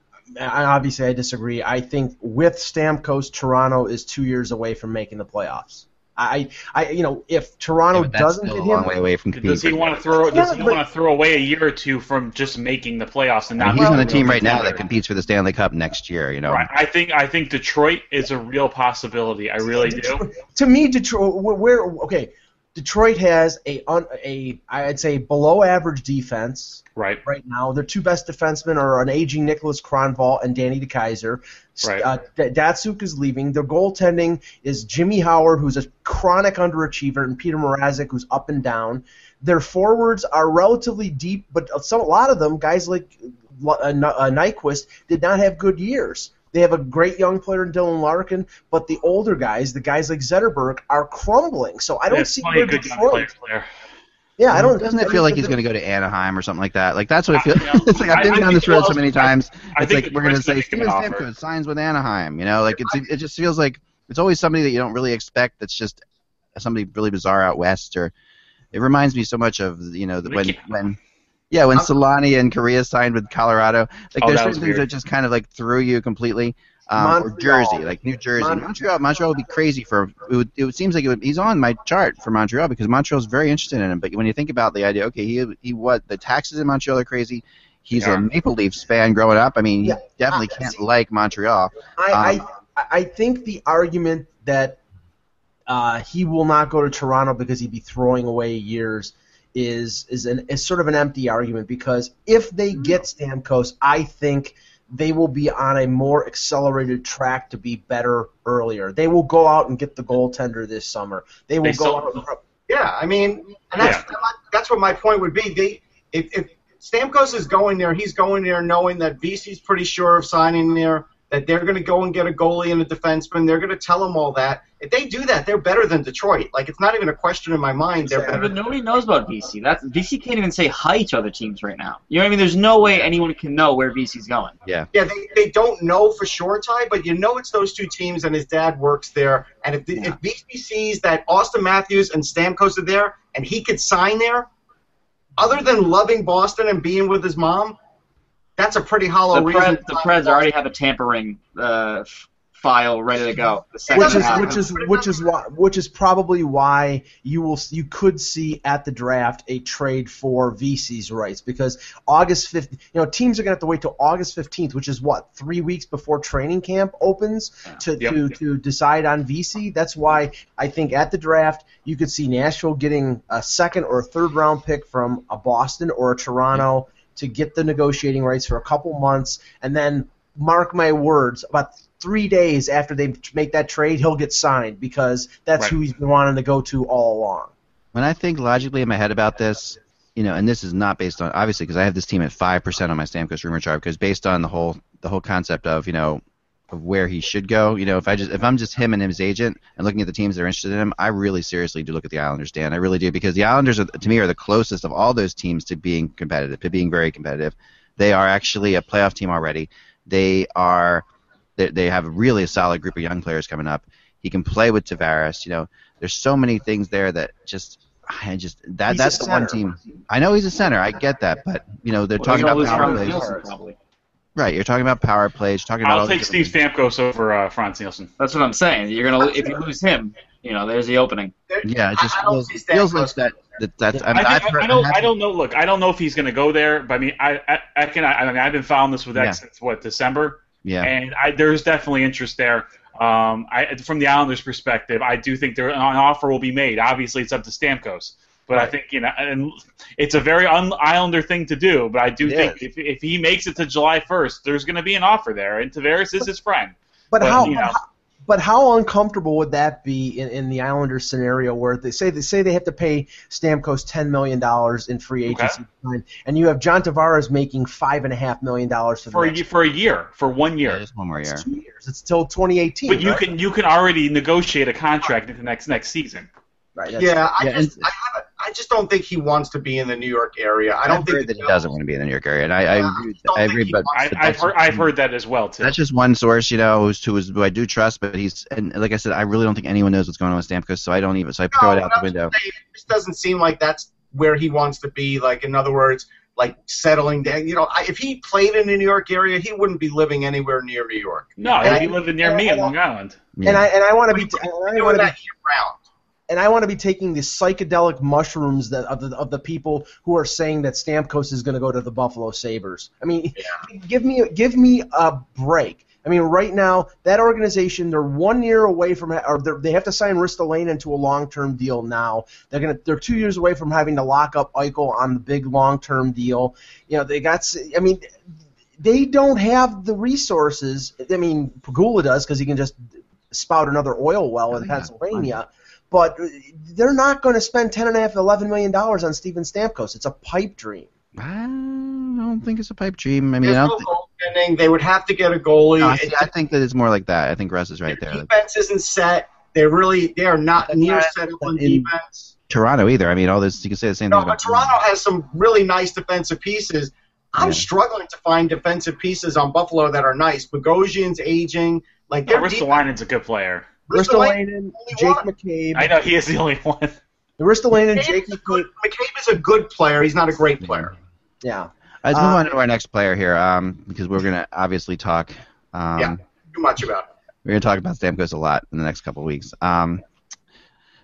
I, obviously I disagree. I think with Stamkos, Toronto is two years away from making the playoffs. I, I, you know, if Toronto Yeah, doesn't still get a long him, way away from competing. Does he want to throw? Does he but- want to throw away a year or two from just making the playoffs and I mean, he's on being a a team right now that competes for the Stanley Cup next year. You know, Right. I think I think Detroit is a real possibility. I really do. to me, Detroit, where, where okay, Detroit has a, un, a, I'd say below average defense Right. right now. Their two best defensemen are an aging Niklas Kronwall and Danny DeKeyser. Right. Uh, Datsyuk is leaving. Their goaltending is Jimmy Howard, who's a chronic underachiever, and Peter Mrazek, who's up and down. Their forwards are relatively deep, but some, a lot of them, guys like uh, Nyquist, did not have good years. They have a great young player in Dylan Larkin, but the older guys, the guys like Zetterberg, are crumbling. So I don't There's see plenty where good young Detroit. players there. Yeah, I don't. Doesn't it feel like he's going to go to Anaheim or something like that? Like that's what it I- feels. you it's like I've been I- I down this road so well, many times. I It's think like we're going to say Steven make him. Stamkos signs with Anaheim. You know, like it's it just feels like it's always somebody that you don't really expect. That's just somebody really bizarre out west. Or it reminds me so much of you know the, We when can't- when. Yeah, when Selanne and Kariya signed with Colorado, like Oh, there's certain things that just kind of like threw you completely. Um, or Jersey, like New Jersey, Mon- Montreal. Montreal would be crazy for. It, would, it seems like it would, he's on my chart for Montreal because Montreal's very interested in him. But when you think about the idea, okay, he he what the taxes in Montreal are crazy. He's Yeah. a Maple Leafs fan growing up. I mean, he Yeah. definitely Uh, can't see- like Montreal. I, Um, I I think the argument that uh, he will not go to Toronto because he'd be throwing away years is is an is sort of an empty argument because if they get Stamkos, I think they will be on a more accelerated track to be better earlier. They will go out and get the goaltender this summer. They will They go still- out. And, Yeah, I mean, and that's that's what my point would be. They, if, if Stamkos is going there, he's going there knowing that Vesey's pretty sure of signing there, that they're going to go and get a goalie and a defenseman. They're going to tell them all that. If they do that, they're better than Detroit. Like it's not even a question in my mind. They're better. But nobody knows about Vesey. That's Vesey can't even say hi to other teams right now. You know what I mean? There's no way anyone can know where Vesey's going. Yeah, they, they don't know for sure, Ty, but you know it's those two teams, and his dad works there. And if, the, Yeah. if Vesey sees that Auston Matthews and Stamkos are there, and he could sign there, other than loving Boston and being with his mom, that's a pretty hollow The, reason. Preds, the Preds already have a tampering uh, f- file ready to go. The second which is half. which is which is why which is probably why you will you could see at the draft a trade for Vesey's rights because August 5th you know teams are going to have to wait till August 15th which is what 3 weeks before training camp opens to Yep. to, to decide on Vesey that's why I think at the draft you could see Nashville getting a second or a third round pick from a Boston or a Toronto to get the negotiating rights for a couple months and then mark my words about three days after they make that trade, he'll get signed because that's Right. who he's been wanting to go to all along. When I think logically in my head about this, you know, and this is not based on obviously because I have this team at five percent on my Stamkos rumor chart because based on the whole the whole concept of you know of where he should go. You know, if I just if I'm just him and his agent and looking at the teams that are interested in him, I really seriously do look at the Islanders, Dan. I really do because the Islanders are, to me are the closest of all those teams to being competitive, to being very competitive. They are actually a playoff team already. They are they, they have really a solid group of young players coming up. He can play with Tavares. You know, there's so many things there that just I just that He's that's the one team. I know he's a center. I get that, but you know they're Well, talking about gonna lose power plays. Nielsen, probably. Right, you're talking about power plays. You're talking about I'll take different Steve Stamkos over uh, Frans Nielsen. That's what I'm saying. You're gonna if you lose him, you know, there's the opening. Yeah, it just I- I feels, feels like that. that that's, I, mean, I, think, heard, I don't. I've- I don't know. Look, I don't know if he's going to go there, but I mean, I, I, I can. I, mean, I've been following this with Yeah. Since what December, Yeah, and I, there's definitely interest there. Um, I, from the Islanders' perspective, I do think there an offer will be made. Obviously, it's up to Stamkos, but I think you know, and it's a very un-Islander thing to do. But I do It think if, if he makes it to July 1st, there's going to be an offer there, and Tavares is his friend. But, But, how, you know. but how uncomfortable would that be in, in the Islanders scenario where they say they say they have to pay Stamkos ten million dollars in free Okay. agency time, and you have John Tavares making five and a half million dollars for the a, for a year, for one yeah, year. just one more year. two years. It's till 2018. But you right? can you can already negotiate a contract into next next season. Right, that's- Yeah, I Yeah, just I, haven't, I just don't think he wants to be in the New York area. I don't I've think heard that he doesn't want to be in the New York area, and I, I Yeah, agree. I don't I think agree, he but, wants I, but I've heard I've heard that as well too. That's just one source, you know, who's, who, is, who I do trust, but he's and like I said, I really don't think anyone knows what's going on with Stamkos, so I don't even so I throw it out the window. what saying. It just doesn't seem like that's where he wants to be. Like in other words, like settling down. You know, I, if he played in the New York area, he wouldn't be living anywhere near New York. no, And he'd be living near me in Long Island. and I and I want to be He's and I want to be that year round. And I want to be taking the psychedelic mushrooms that of the, of the people who are saying that Stamkos is going to go to the Buffalo Sabres. I mean, give me give me a break. I mean, right now that organization they're one year away from ha- or they're- have to sign Ristolainen into a long term deal now. They're gonna they're two years away from having to lock up Eichel on the big long term deal. You know, they got. s- I mean. They don't have the resources. I mean, Pegula does because he can just spout another oil well in Oh, yeah, Pennsylvania but they're not going to spend ten and a half, eleven million dollars on Steven Stamkos. It's a pipe dream. I don't think it's a pipe dream. I mean, There's I no don't. Think, goaltending. They would have to get a goalie. no, I, It's- see, I think that it's more like that. I think Russ is right their there. defense isn't set. They're really they are not near set up on in- defense. Toronto either. I mean, all this you can say the same No, thing but Toronto has some really nice defensive pieces. I'm Yeah. struggling to find defensive pieces on Buffalo that are nice. Bogosian's aging. Like their defense, Ristolainen's a good player. Ristolainen, Jake one. McCabe, I know he is the only one. Ristolainen, Jake McCabe's a McCabe. good, McCabe is a good player. He's not a great player. Yeah, let's move Uh, on to our next player here, um, because we're gonna obviously talk. Um, Yeah. Too much about it. We're gonna talk about Stamkos a lot in the next couple of weeks. Um,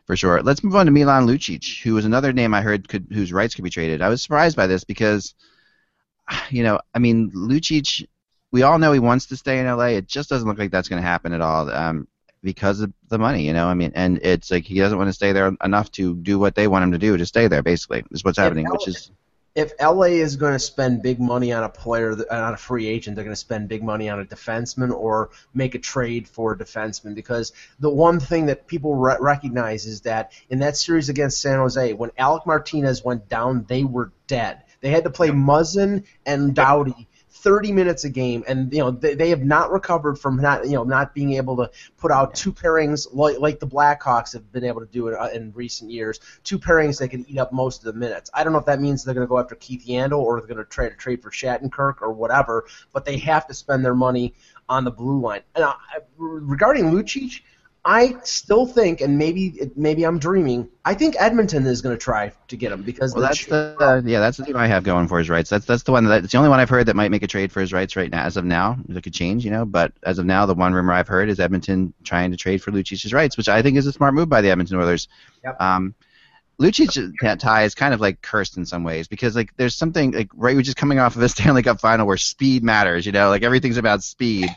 for sure. Let's move on to Milan Lucic, who was another name I heard could whose rights could be traded. I was surprised by this because, you know, I mean, Lucic, we all know he wants to stay in LA. It just doesn't look like that's going to happen at all. Um, because of the money, you know. I mean, and it's like he doesn't want to stay there enough to do what they want him to do to stay there. Basically, is what's happening, which is if LA is going to spend big money on a player, on a free agent, they're going to spend big money on a defenseman or make a trade for a defenseman. Because the one thing that people re- recognize is that in that series against San Jose, when Alec Martinez went down, they were dead. They had to play Muzzin and Doughty 30 minutes a game, and you know they, they have not recovered from not you know not being able to put out two pairings like, like the Blackhawks have been able to do in, uh, in recent years. Two pairings that can eat up most of the minutes. I don't know if that means they're going to go after Keith Yandle or they're going to try to trade for Shattenkirk or whatever, but they have to spend their money on the blue line. And uh, regarding Lucic, I still think, and maybe maybe I'm dreaming. I think Edmonton is going to try to get him because Well, that's the uh, yeah, that's the team I have going for his rights. That's that's the one that's the only one I've heard that might make a trade for his rights right now. As of now, it could change, you know. But as of now, the one rumor I've heard is Edmonton trying to trade for Lucic's rights, which I think is a smart move by the Edmonton Oilers. Yep. Um, Lucic tie is kind of like cursed in some ways because like there's something like right we're just coming off of a Stanley Cup final where speed matters, you know, like everything's about speed.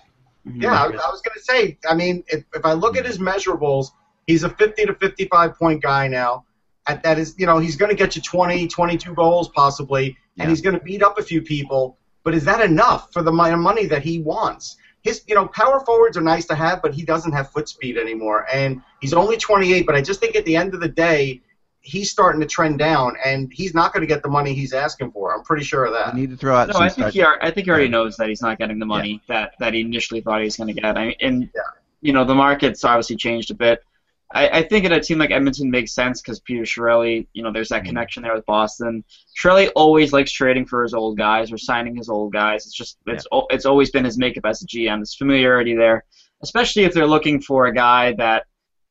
Mm-hmm. Yeah, I, I was going to say. I mean, if, if I look at his measurables, he's a 50 to 55 point guy now. At that is, you know, he's going to get you 20, 22 goals possibly, Yeah. and he's going to beat up a few people. But is that enough for the money that he wants? His, you know, power forwards are nice to have, but he doesn't have foot speed anymore, and he's only 28. But I just think at the end of the day, he's starting to trend down, and he's not going to get the money he's asking for. I'm pretty sure of that. You need to throw out No, some I think he. ar- I think he already knows that he's not getting the money that, that he initially thought he was going to get. I, and you know the market's obviously changed a bit. I, I think in a team like Edmonton makes sense because Peter Chiarelli, you know, there's that mm. connection there with Boston. Chiarelli always likes trading for his old guys or signing his old guys. It's just it's al- it's always been his makeup as a GM. There's familiarity there, especially if they're looking for a guy that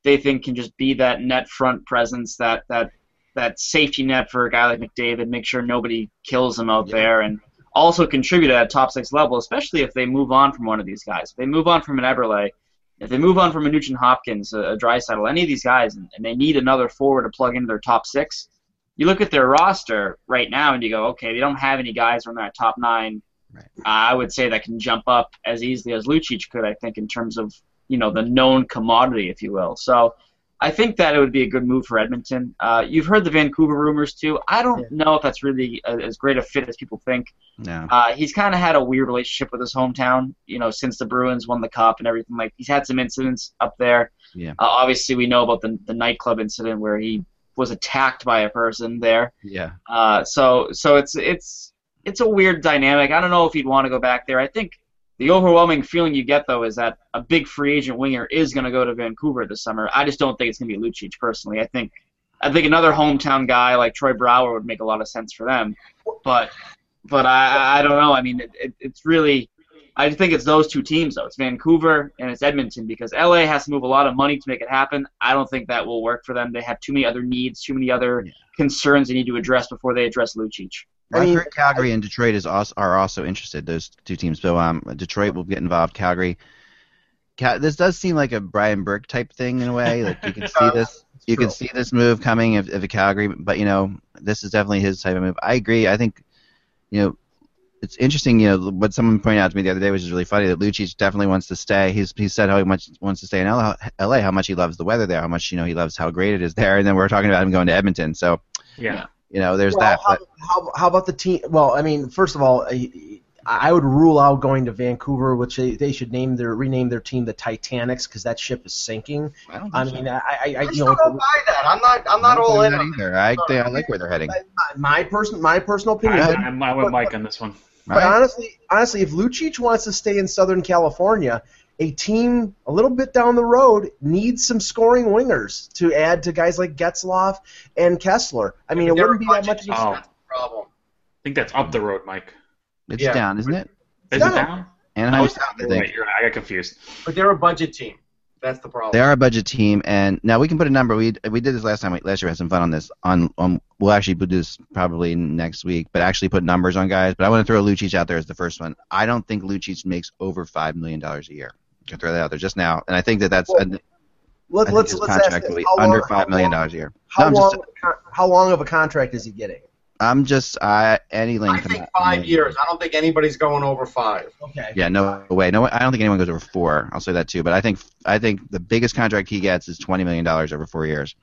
they think can just be that net front presence, that that that safety net for a guy like McDavid, make sure nobody kills him out there, and also contribute at a top six level, especially if they move on from one of these guys. If they move on from an Eberle, if they move on from a Nugent Hopkins, a, a Draisaitl, any of these guys, and, and they need another forward to plug into their top six, you look at their roster right now and you go, okay, they don't have any guys from that top nine. Right. I would say that can jump up as easily as Lucic could, I think, in terms of you know the known commodity, if you will. So I think that it would be a good move for Edmonton. Uh, you've heard the Vancouver rumors too. I don't know if that's really a, as great a fit as people think. no. Uh, he's kind of had a weird relationship with his hometown, you know, since the Bruins won the cup and everything. Like he's had some incidents up there. Yeah. Uh, obviously, we know about the the nightclub incident where he was attacked by a person there. Yeah. Uh, so so it's it's it's a weird dynamic. I don't know if he'd want to go back there. I think the overwhelming feeling you get though is that a big free agent winger is going to go to Vancouver this summer. I just don't think it's going to be Lucic personally. I think I think another hometown guy like Troy Brouwer would make a lot of sense for them. But but I I don't know. I mean it, it, it's really I think it's those two teams though. It's Vancouver and it's Edmonton because LA has to move a lot of money to make it happen. I don't think that will work for them. They have too many other needs, too many other Yeah. concerns they need to address before they address Lucic. I mean- Calgary and Detroit is also, are also interested. Those two teams. So um, Detroit will get involved. Calgary. Cal- this does seem like a Brian Burke type thing in a way. Like you can see this. You can see this move coming if, if a Calgary, but you know this is definitely his type of move. I agree. I think, you know, it's interesting. You know what someone pointed out to me the other day, which is really funny. That Lucic definitely wants to stay. He's he said how much wants to stay in LA, LA, how much he loves the weather there, how much you know he loves how great it is there, and then we're talking about him going to Edmonton. So Yeah. You know, there's Well, that. how, But how, how about the team? Well, I mean, first of all, I, I would rule out going to Vancouver, which they, they should name their rename their team the Titanics because that ship is sinking. I don't I think so. mean, I, I, I I you still know, don't buy that. I'm not. I'm not I don't all in. either. I think I like where they're heading. my, my person, my personal opinion. but- I'm, I'm with Mike on this one. But Right? honestly, honestly, if Lucic wants to stay in Southern California, a team a little bit down the road needs some scoring wingers to add to guys like Getzlaf and Kesler. I mean, it wouldn't be that budget much. team, Oh. That's the problem. I think that's up the road, Mike. It's Yeah. down, isn't it? Is No. it down? Anaheim's Oh, down, I you're think. right. You're right. I got confused. But they're a budget team. That's the problem. They are a budget team, and now we can put a number. We we did this last time. Last year, we had some fun on this. On, on we'll actually do this probably next week, but actually put numbers on guys. But I want to throw Lucic out there as the first one. I don't think Lucic makes over five million dollars a year. I can throw that out there just now, and I think that that's. Well, I Let, think let's his let's ask contract this. will be under long- five million dollars a year. How No, long? just, how long of a contract is he getting? I'm just uh, any I length. think of- five years. I don't think anybody's going over five. Okay. Yeah, no way. No, I don't think anyone goes over four. I'll say that too. But I think I think the biggest contract he gets is twenty million dollars over four years.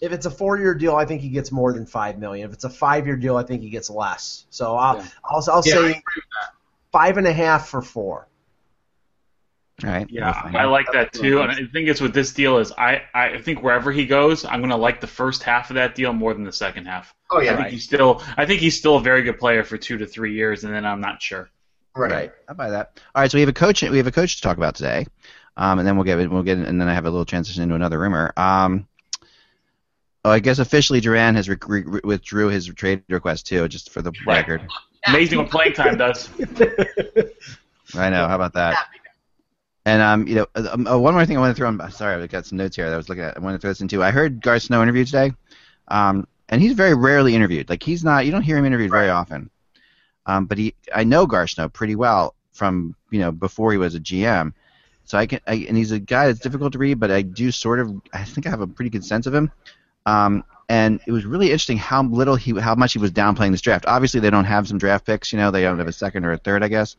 If it's a four-year deal, I think he gets more than five million. If it's a five-year deal, I think he gets less. So I'll Yeah. I'll, I'll Yeah, say agree with that. five and a half for four. All right. Yeah, we'll I like that too. And I think it's with this deal is I, I think wherever he goes, I'm gonna like the first half of that deal more than the second half. Oh yeah, I yeah, think he's still I think he's still a very good player for two to three years, and then I'm not sure. right. Right. I buy that. All right. So we have a coach. We have a coach to talk about today, um, and then we'll get we'll get and then I have a little transition into another rumor. Um, oh, I guess officially Drouin has re- re- withdrew his trade request too, just for the record. Amazing what playing time does. I know. How about that? And um, you know, uh, um, uh, one more thing I want to throw in. Sorry, I've got some notes here that I was looking at. I want to throw this into. I heard Garth Snow interview today, um, and he's very rarely interviewed. Like he's not. You don't hear him interviewed very often. Um, but he, I know Garth Snow pretty well from you know before he was a GM. So I can, I, and he's a guy that's difficult to read, but I do sort of. I think I have a pretty good sense of him. Um, and it was really interesting how little he, how much he was downplaying this draft. Obviously, they don't have some draft picks. You know, they don't have a second or a third, I guess.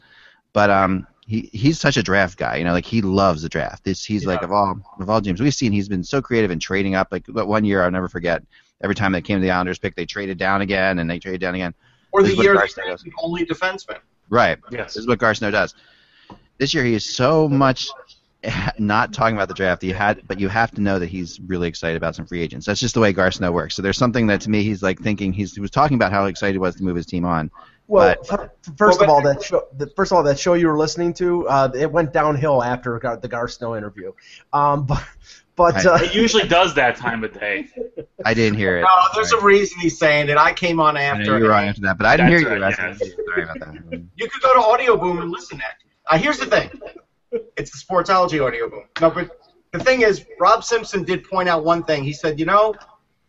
But um, he he's such a draft guy. You know, like he loves the draft. This he's like of all of all James we've seen, he's been so creative in trading up. Like but one year, I'll never forget. Every time they came to the Islanders pick, they traded down again, and they traded down again. Or This the year Garth they Snow had does. the only defenseman. Right. Yes. This is what Gar Snow does. This year, he is so much not talking about the draft. You had, but you have to know that he's really excited about some free agents. That's just the way Gar Snow works. So there's something that to me, he's like thinking he's he was talking about how excited he was to move his team on. Well, But- first Well, of all, that show, the, first of all, that show you were listening to, uh, it went downhill after Gar- the Gar Snow interview. Um, but but Right. uh, It usually does that time of day. I didn't hear it. No, there's a reason he's saying it. I came on I know after. you were on after that, but I didn't That's hear you. right, That's yeah. Sorry about that. You could go to Audio Boom and listen to it. Uh, here's the thing. It's the Sportsology Audio Boom. No, but the thing is, Rob Simpson did point out one thing. He said, you know,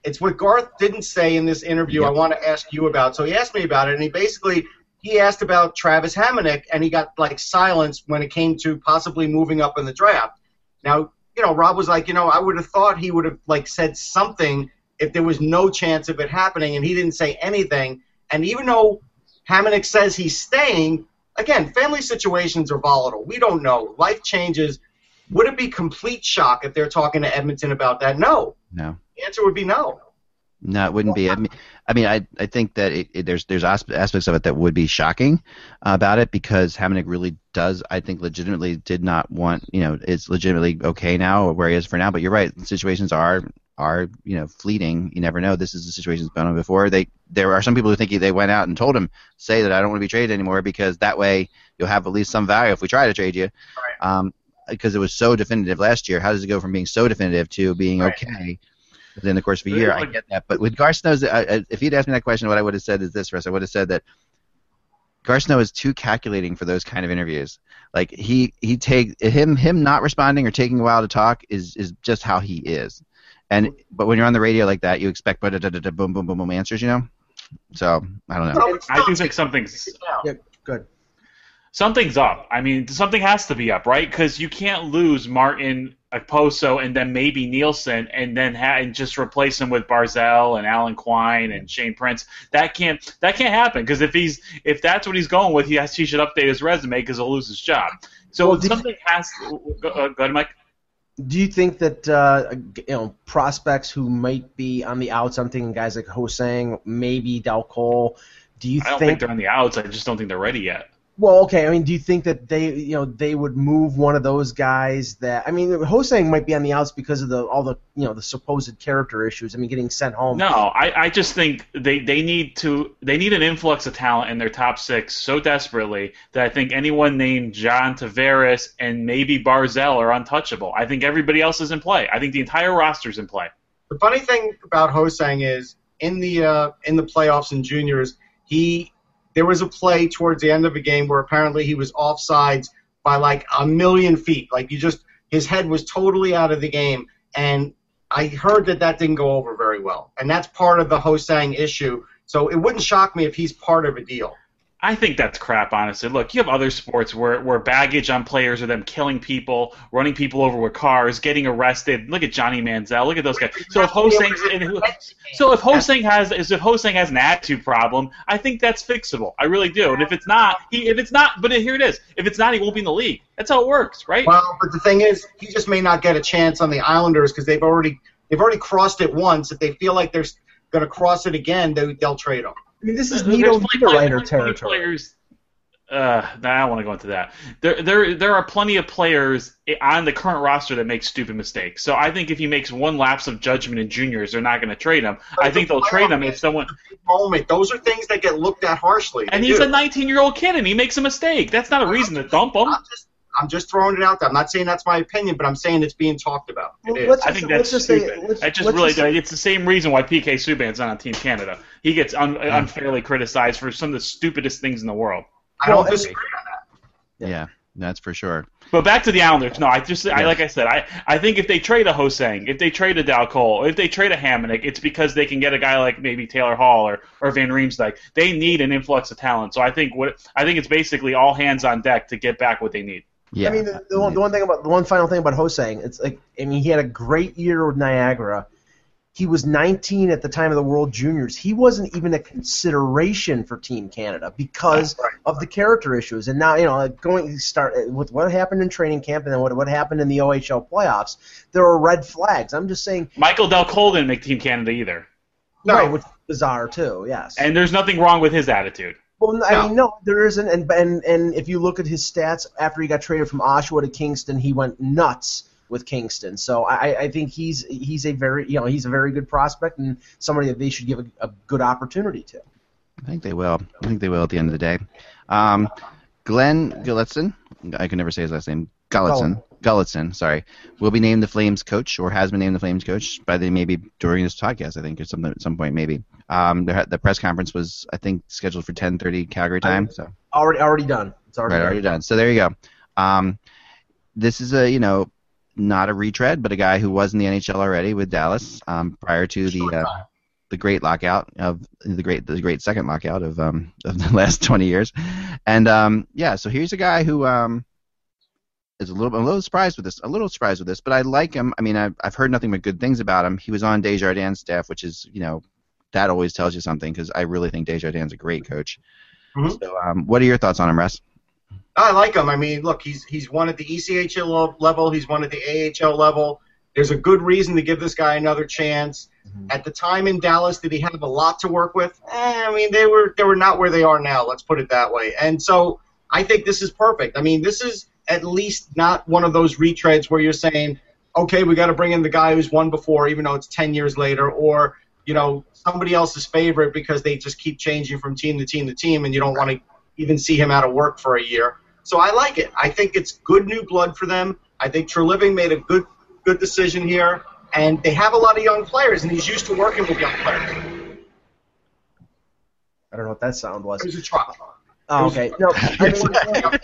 it's what Garth didn't say in this interview. I want to ask you about. So he asked me about it, and he basically he asked about Travis Hamonic, and he got like silence when it came to possibly moving up in the draft. Now, you know, Rob was like, you know, I would have thought he would have like said something if there was no chance of it happening, and he didn't say anything. And even though Hamonic says he's staying, again, family situations are volatile. We don't know. Life changes. Would it be complete shock if they're talking to Edmonton about that? No. No. The answer would be no. No, it wouldn't be. I mean, I, mean, I, I think that it, it, there's there's aspects of it that would be shocking about it because Hamonic really does, I think, legitimately did not want, you know, it's legitimately okay now where he is for now. But you're right, situations are are you know fleeting. You never know. This is the situation that's been on before. They there are some people who think they went out and told him say that I don't want to be traded anymore because that way you'll have at least some value if we try to trade you. Right. Um, because it was so definitive last year. How does it go from being so definitive to being Right. okay within the course of a year? I get that, but with Gar Snow's, I, I, if he'd asked me that question, what I would have said is this, Russ. I would have said that Gar Snow is too calculating for those kind of interviews. Like he he take him him not responding or taking a while to talk is is just how he is. And but when you're on the radio like that, you expect boom boom boom boom answers, you know. So I don't know. I not- do think something's yeah, good. Something's up. I mean, something has to be up, right? Because you can't lose Martin, Okposo, and then maybe Nielsen, and then ha- and just replace him with Barzal and Alan Quine and Shane Prince. That can't that can't happen because if he's if that's what he's going with, he has he should update his resume because he'll lose his job. So Well, something has. Go, uh, go ahead, Mike. Do you think that uh, you know prospects who might be on the outs? I'm thinking guys like Hosang, maybe Dal Colle. Do you I don't think they're on the outs. I just don't think they're ready yet. Well, okay. I mean, do you think that they, you know, they would move one of those guys that? I mean, Hosang might be on the outs because of the all the, you know, the supposed character issues. I mean, getting sent home. No, I, I just think they, they need to they need an influx of talent in their top six so desperately that I think anyone named John Tavares and maybe Barzal are untouchable. I think everybody else is in play. I think the entire roster's in play. The funny thing about Hosang is in the uh, in the playoffs and juniors, he there was a play towards the end of a game where apparently he was offsides by like a million feet. Like you just his head was totally out of the game, and I heard that that didn't go over very well, and that's part of the Hosang issue. So it wouldn't shock me if he's part of a deal. I think that's crap, honestly. Look, you have other sports where, where baggage on players or them killing people, running people over with cars, getting arrested. Look at Johnny Manziel. Look at those guys. So if Hosang, so if Hosang has, is if Hosang has an attitude problem, I think that's fixable. I really do. And if it's not, he, if it's not, but here it is. If it's not, he won't be in the league. That's how it works, right? Well, but the thing is, he just may not get a chance on the Islanders because they've already they've already crossed it once. If they feel like they're going to cross it again, they, they'll trade him. I mean, this is There's Nino plenty- plenty- Niederreiter plenty territory. Players, uh, nah, I don't want to go into that. There, there, there are plenty of players on the current roster that make stupid mistakes. So I think if he makes one lapse of judgment in juniors, they're not going to trade him. I think they'll trade him if someone. Moment. Those are things that get looked at harshly. And They he's do. a 19-year-old kid, and he makes a mistake. That's not a reason to dump him. I'm just, I'm just throwing it out there. I'm not saying that's my opinion, but I'm saying it's being talked about. It Well, is. let's I think that's just say- stupid. let's- that just really just say- it's the same reason why PK Subban's not on Team Canada. He gets un, unfairly criticized for some of the stupidest things in the world. I don't Well, disagree on that. Yeah, that's for sure. But back to the Islanders. No, I just, I like I said, I, I think if they trade a Hosang, if they trade a Dal Colle, if they trade a Hamonic, it's because they can get a guy like maybe Taylor Hall or, or Van Riemsdyk. They need an influx of talent. So I think what I think it's basically all hands on deck to get back what they need. Yeah. I mean, the, the, one, the one thing about the one final thing about Hosang, it's like I mean, he had a great year with Niagara. He was 19 at the time of the World Juniors. He wasn't even a consideration for Team Canada because Right. of the character issues. And now, you know, going start with what happened in training camp and then what what happened in the OHL playoffs, there are red flags. I'm just saying, Michael Dal Colle didn't make Team Canada either. No. right, which is bizarre too. Yes. And there's nothing wrong with his attitude. Well, I No. mean, no, there isn't, and and and if you look at his stats after he got traded from Oshawa to Kingston, he went nuts with Kingston. So I, I think he's he's a very you know he's a very good prospect and somebody that they should give a, a good opportunity to. I think they will. I think they will at the end of the day. Um, Glenn Gulutzan, I can never say his last name. Gulutzan. Gulutzan, sorry, will be named the Flames coach, or has been named the Flames coach by the maybe during this podcast, I think, or something at some point, maybe. Um, the, the press conference was, I think, scheduled for 10:30 Calgary time. So Already already done. It's already right, done. already done. So there you go. Um, this is a you know not a retread, but a guy who was in the NHL already with Dallas um, prior to the uh, the great lockout of the great the great second lockout of um of the last 20 years, and um yeah, so here's a guy who um is a little a little surprised with this a little surprised with this, but I like him. I mean, I've I've heard nothing but good things about him. He was on Desjardins' staff, which is you know that always tells you something because I really think Desjardins a great coach. Mhm. So um, what are your thoughts on him, Russ? I like him. I mean, look, he's he's won at the ECHL level. He's won at the AHL level. There's a good reason to give this guy another chance. At the time in Dallas, did he have a lot to work with? Eh, I mean, they were they were not where they are now. Let's put it that way. And so I think this is perfect. I mean, this is at least not one of those retreads where you're saying, okay, we got to bring in the guy who's won before, even though it's 10 years later, or you know somebody else's favorite because they just keep changing from team to team to team, and you don't want to even see him out of work for a year. So I like it. I think it's good new blood for them. I think Treliving made a good good decision here, and they have a lot of young players, and he's used to working with young players. I don't know what that sound was. It was a truck. Oh, okay. No, I mean,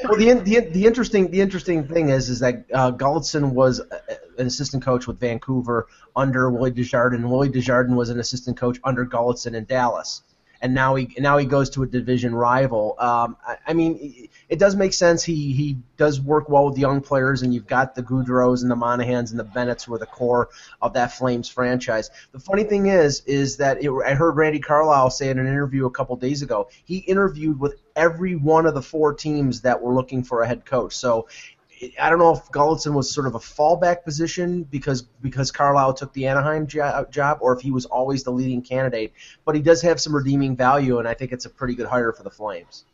well, the, the the interesting the interesting thing is is that uh, was uh, an assistant coach with Vancouver under Willie Desjardins. Willie Desjardins was an assistant coach under Gulutzan in Dallas, and now he now he goes to a division rival. Um, I, I mean, it, does make sense. He he does work well with young players, and you've got the Gaudreaus and the Monahans and the Bennetts who are the core of that Flames franchise. The funny thing is, is that it, I heard Randy Carlyle say in an interview a couple days ago. He interviewed with every one of the four teams that were looking for a head coach. So. I don't know if Gulutzan was sort of a fallback position because because Carlyle took the Anaheim jo- job, or if he was always the leading candidate. But he does have some redeeming value, and I think it's a pretty good hire for the Flames.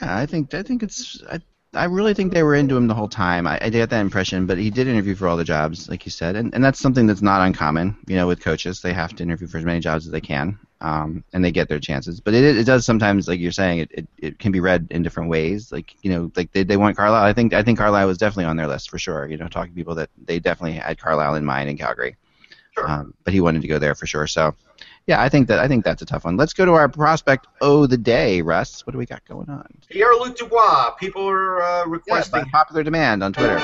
Yeah, I think I think it's I, I really think they were into him the whole time. I, I get that impression, but he did interview for all the jobs, like you said, and, and that's something that's not uncommon. You know, with coaches, they have to interview for as many jobs as they can, um, and they get their chances. But it, it does sometimes, like you're saying, it, it, it can be read in different ways. Like you know, like they, they want Carlyle. I think I think Carlyle was definitely on their list for sure. You know, talking to people that they definitely had Carlyle in mind in Calgary, Sure. um, but he wanted to go there for sure. So. Yeah, I think that I think that's a tough one. Let's go to our prospect oh the day, Russ. What do we got going on? Pierre Luc Dubois. People are uh, requesting popular demand on Twitter.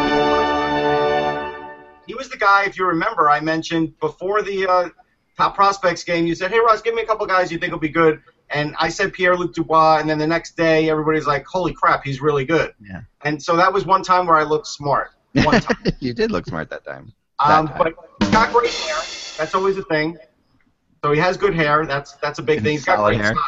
He was the guy, if you remember, I mentioned before the uh, top prospects game. You said, "Hey, Ross, give me a couple guys you think will be good." And I said Pierre Luc Dubois, and then the next day everybody's like, "Holy crap, he's really good." Yeah. And so that was one time where I looked smart. One time. you did look smart that time. um, That but got great hair. That's always a thing. So he has good hair. That's that's a big And thing. He's got great hair. size.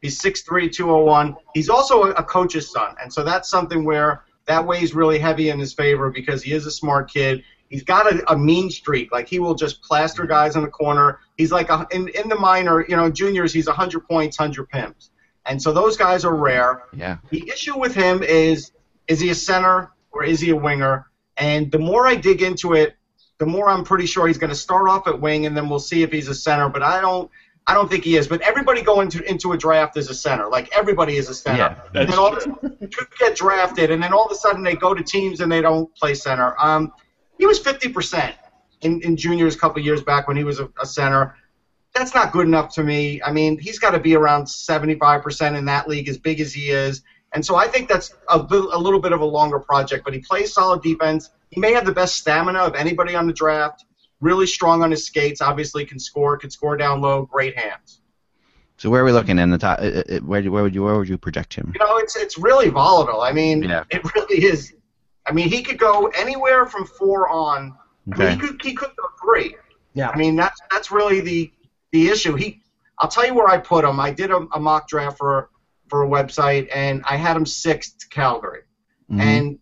He's 6'3", 201. He's also a, a coach's son, and so that's something where that weighs really heavy in his favor because he is a smart kid. He's got a, a mean streak. Like he will just plaster guys in the corner. He's like a, in in the minor, you know, juniors. He's 100 points, 100 pims, and so those guys are rare. Yeah. The issue with him is is he a center or is he a winger? And the more I dig into it, the more I'm pretty sure he's going to start off at wing, and then we'll see if he's a center. But I don't. I don't think he is, but everybody going into into a draft is a center. Like everybody is a center. Yeah, that's then all a sudden, get drafted, and then all of a sudden they go to teams and they don't play center. Um, he was 50% in, in juniors a couple years back when he was a, a center. That's not good enough to me. I mean, he's got to be around 75% in that league, as big as he is. And so I think that's a, a little bit of a longer project, but he plays solid defense. He may have the best stamina of anybody on the draft. Really strong on his skates. Obviously, can score. Can score down low. Great hands. So where are we looking in the top? uh, uh, Where, where would you where would you project him? You know, it's it's really volatile. I mean, Yeah. it really is. I mean, he could go anywhere from four on. I mean, Okay. he could he could go three. Yeah. I mean, that's that's really the the issue. He, I'll tell you where I put him. I did a, a mock draft for for a website, and I had him sixth to Calgary, Mhm. and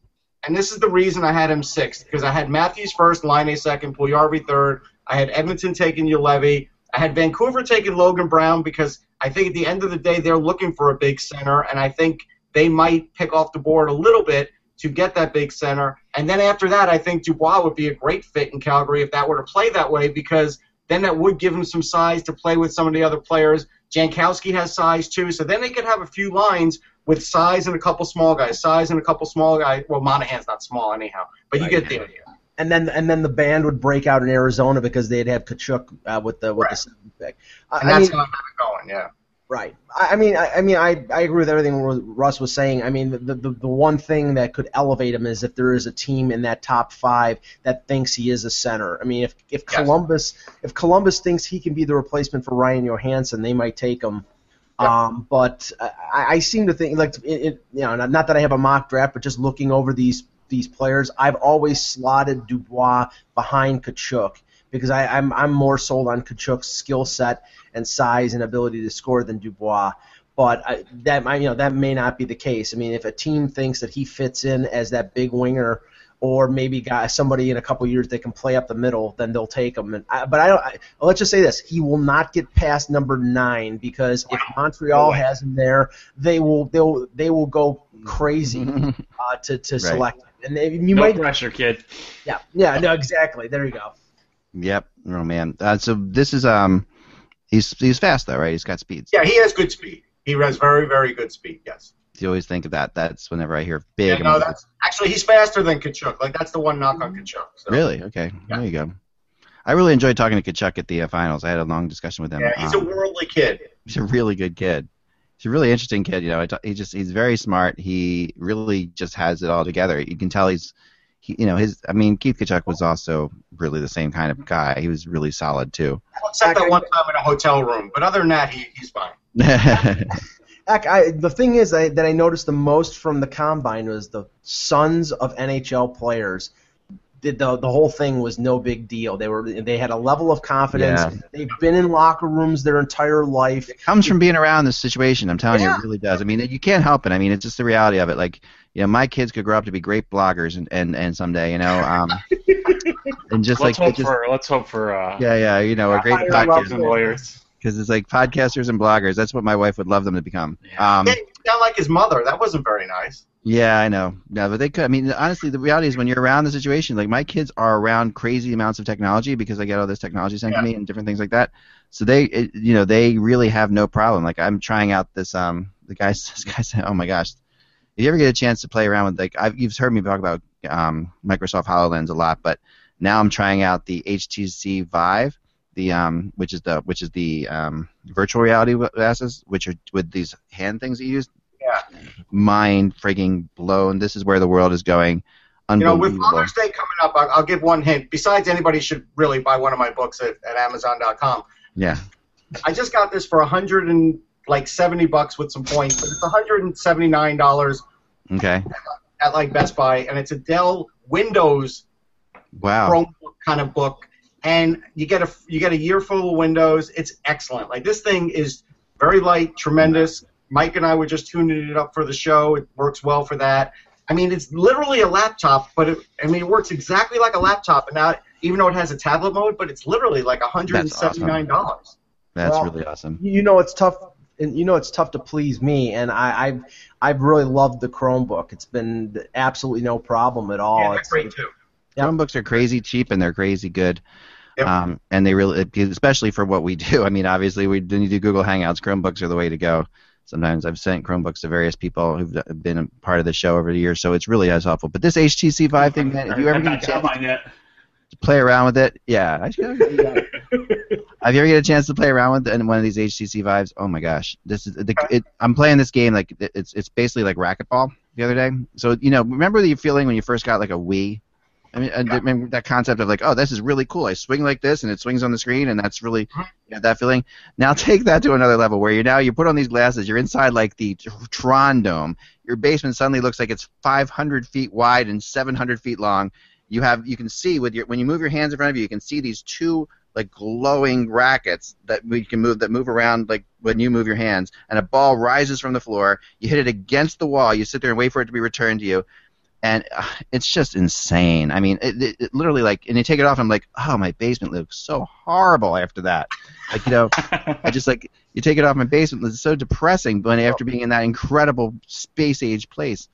and this is the reason I had him sixth because I had Matthews first, Laine second, Puljujarvi third. I had Edmonton taking Juolevi. I had Vancouver taking Logan Brown because I think at the end of the day they're looking for a big center, and I think they might pick off the board a little bit to get that big center. And then after that, I think Dubois would be a great fit in Calgary if that were to play that way because then that would give him some size to play with some of the other players. Jankowski has size too, so then they could have a few lines with size and a couple small guys, size and a couple small guys. Well, Monahan's not small anyhow, but you get the idea. and then and then the band would break out in Arizona because they'd have Tkachuk uh, with the with Right. the seventh pick. I, And I that's mean, how I have it going, yeah. right. I, I mean, I, I mean, I, I agree with everything Russ was saying. I mean, the, the the one thing that could elevate him is if there is a team in that top five that thinks he is a center. I mean, if if Yes. Columbus if Columbus thinks he can be the replacement for Ryan Johansen, they might take him. Um, but I, I seem to think like it, it, you know, not, not that I have a mock draft, but just looking over these these players, I've always slotted Dubois behind Tkachuk because I, I'm I'm more sold on Tkachuk's skill set and size and ability to score than Dubois. But I, that might you know that may not be the case. I mean, if a team thinks that he fits in as that big winger, or maybe got somebody in a couple years that can play up the middle, then they'll take him. And I, but I don't. I, let's just say this: he will not get past number nine because if Montreal has him there, they will they will they will go crazy uh, to to select him. And they, you no might pressure, kid. yeah yeah no exactly there you go. Yep. Oh man. Uh, so this is um, he's he's fast though, right? He's got speed. Yeah, he has good speed. He has very, very good speed, yes. You always think of that. That's whenever I hear big. Yeah, no, like, that's actually he's faster than Tkachuk. Like that's the one knock on Tkachuk. So. Really? Okay. Yeah. There you go. I really enjoyed talking to Tkachuk at the uh, finals. I had a long discussion with him. Yeah, he's a Um, worldly kid. he's a really good kid. He's a really interesting kid. You know, he just he's very smart. He really just has it all together. You can tell he's, he, you know, his. I mean, Keith Tkachuk was also really the same kind of guy. He was really solid too. Except that one time in a hotel room. But other than that, he, he's fine. Heck, I, the thing is I, that I noticed the most from the combine was the sons of NHL players. The, the, the whole thing was no big deal. They were they had a level of confidence. Yeah. They've been in locker rooms their entire life. it comes from being around this situation. I'm telling you, it really does. I mean, you can't help it. I mean, it's just the reality of it. Like, you know, my kids could grow up to be great bloggers and and, and someday, you know, um, and just Let's like hope just, for let's hope for uh, yeah, yeah, you know, a great Higher podcast. lawyers. Because it's like podcasters and bloggers. That's what my wife would love them to become. Um, Yeah, he sound like his mother. That wasn't very nice. yeah, I know. No, but they could. I mean, honestly, the reality is when you're around the situation, like my kids are around crazy amounts of technology because I get all this technology sent Yeah. to me and different things like that. So they, it, you know, they really have no problem. Like I'm trying out this. Um, the guys, this guy said, "Oh my gosh." If you ever get a chance to play around with like I've you've heard me talk about um, Microsoft Hololens a lot, but now I'm trying out the HTC Vive, the um, which is the which is the um, virtual reality glasses, which are with these hand things that you use. Yeah. Mind frigging blown. This is where the world is going. You know, with. Father's Day coming up, I'll, I'll give one hint. Besides, anybody should really buy one of my books at, at Amazon.com. yeah. I just got this for a hundred and like seventy bucks with some points, but it's one hundred and seventy nine dollars Okay. at like Best Buy, and it's a Dell Windows Wow. Chromebook kind of book, and you get a you get a year full of Windows. It's excellent. Like this thing is very light, tremendous. Mike and I were just tuning it up for the show. It works well for that. I mean, it's literally a laptop, but it, I mean, it works exactly like a laptop, and now even though it has a tablet mode, but it's literally like hundred and seventy nine dollars. That's Well, really awesome. You know it's tough, and you know it's tough to please me, and I, I've I've really loved the Chromebook. It's been absolutely no problem at all. Yeah, they're It's- great too. Yep. Chromebooks are crazy cheap and they're crazy good. Yep. Um, and they really, especially for what we do. I mean, obviously, we when you do Google Hangouts, Chromebooks are the way to go. Sometimes I've sent Chromebooks to various people who've been a part of the show over the years, so it's really as helpful. But this HTC Vive thing, man, if you ever get a chance to play around with it, yeah, I should, if you ever get a chance to play around with one of these HTC Vives, oh my gosh, this is the, it, I'm playing this game like it's it's basically like racquetball the other day. So you know, remember the feeling when you first got like a Wii? I mean, and remember that concept of like, oh, this is really cool. I swing like this, and it swings on the screen, and that's really got that feeling. Now take that to another level, where you now you put on these glasses, you're inside like the Tron Dome. Your basement suddenly looks like it's 500 feet wide and 700 feet long. You have you can see with your when you move your hands in front of you, you can see these two like glowing rackets that we can move that move around like when you move your hands, and a ball rises from the floor. You hit it against the wall. You sit there and wait for it to be returned to you and uh, it's just insane. I mean, it, it, it literally like, and you take it off, I'm like, oh, my basement looks so horrible after that. Like, you know, I just like you take it off my basement, it's so depressing. But after being in that incredible space age place,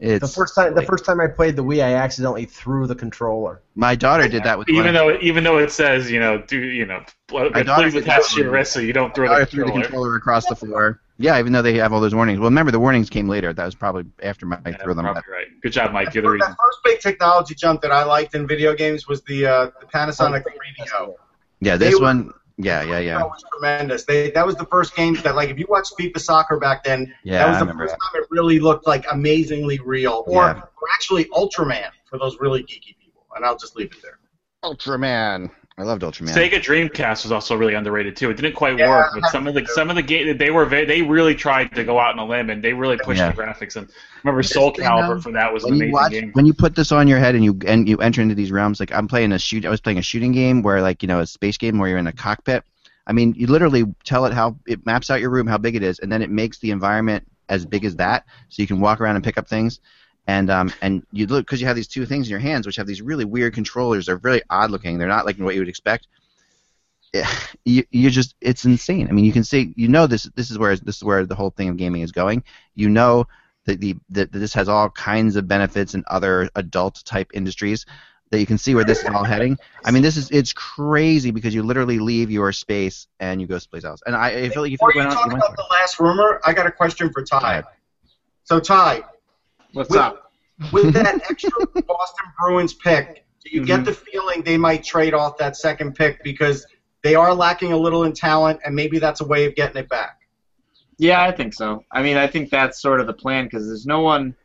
it's the first time the first time I played the Wii, I accidentally threw the controller. my daughter did that with one even of- though even though it says you know do you know pl- My daughter please attach your wrist so you don't throw my daughter the threw the controller. controller across the floor. Yeah, even though they have all those warnings. Well, remember the warnings came later. That was probably after my I Yeah, threw them. probably right. Good job, Mike. You're the The first big technology jump that I liked in video games was the uh, the Panasonic 3DO. Yeah, They this were- one. Yeah, yeah, yeah. That was tremendous. They that was the first game that like if you watched FIFA Soccer back then, Yeah, that was the remember first time it really looked like amazingly real, or, Yeah. or actually Ultraman for those really geeky people. And I'll just leave it there. Ultraman. I loved Ultraman. Sega Dreamcast was also really underrated too. It didn't quite Yeah, work, but some of the some of the game they were very, they really tried to go out on a limb and they really pushed Yeah. the graphics. And remember Soul Calibur though, for that was an amazing watch, game. when you put this on your head and you and you enter into these realms, like I'm playing a shoot, I was playing a shooting game where like you know a space game where you're in a cockpit. I mean, you literally tell it how it maps out your room, how big it is, and then it makes the environment as big as that, so you can walk around and pick up things. And um and you look because you have these two things in your hands, which have these really weird controllers. They're really odd looking. They're not like what you would expect. You you just it's insane. I mean, you can see you know this this is where this is where the whole thing of gaming is going. You know that the that this has all kinds of benefits in other adult type industries that you can see where this is all heading. I mean, this is it's crazy because you literally leave your space and you go someplace else. And I, I feel like if you Before you went out, talk you about the last rumor, I got a question for Ty. Ty. So Ty, What's with, up? with that extra Boston Bruins pick, do you Mhm. get the feeling they might trade off that second pick because they are lacking a little in talent, and maybe that's a way of getting it back? Yeah, I think so. I mean, I think that's sort of the plan because there's no one,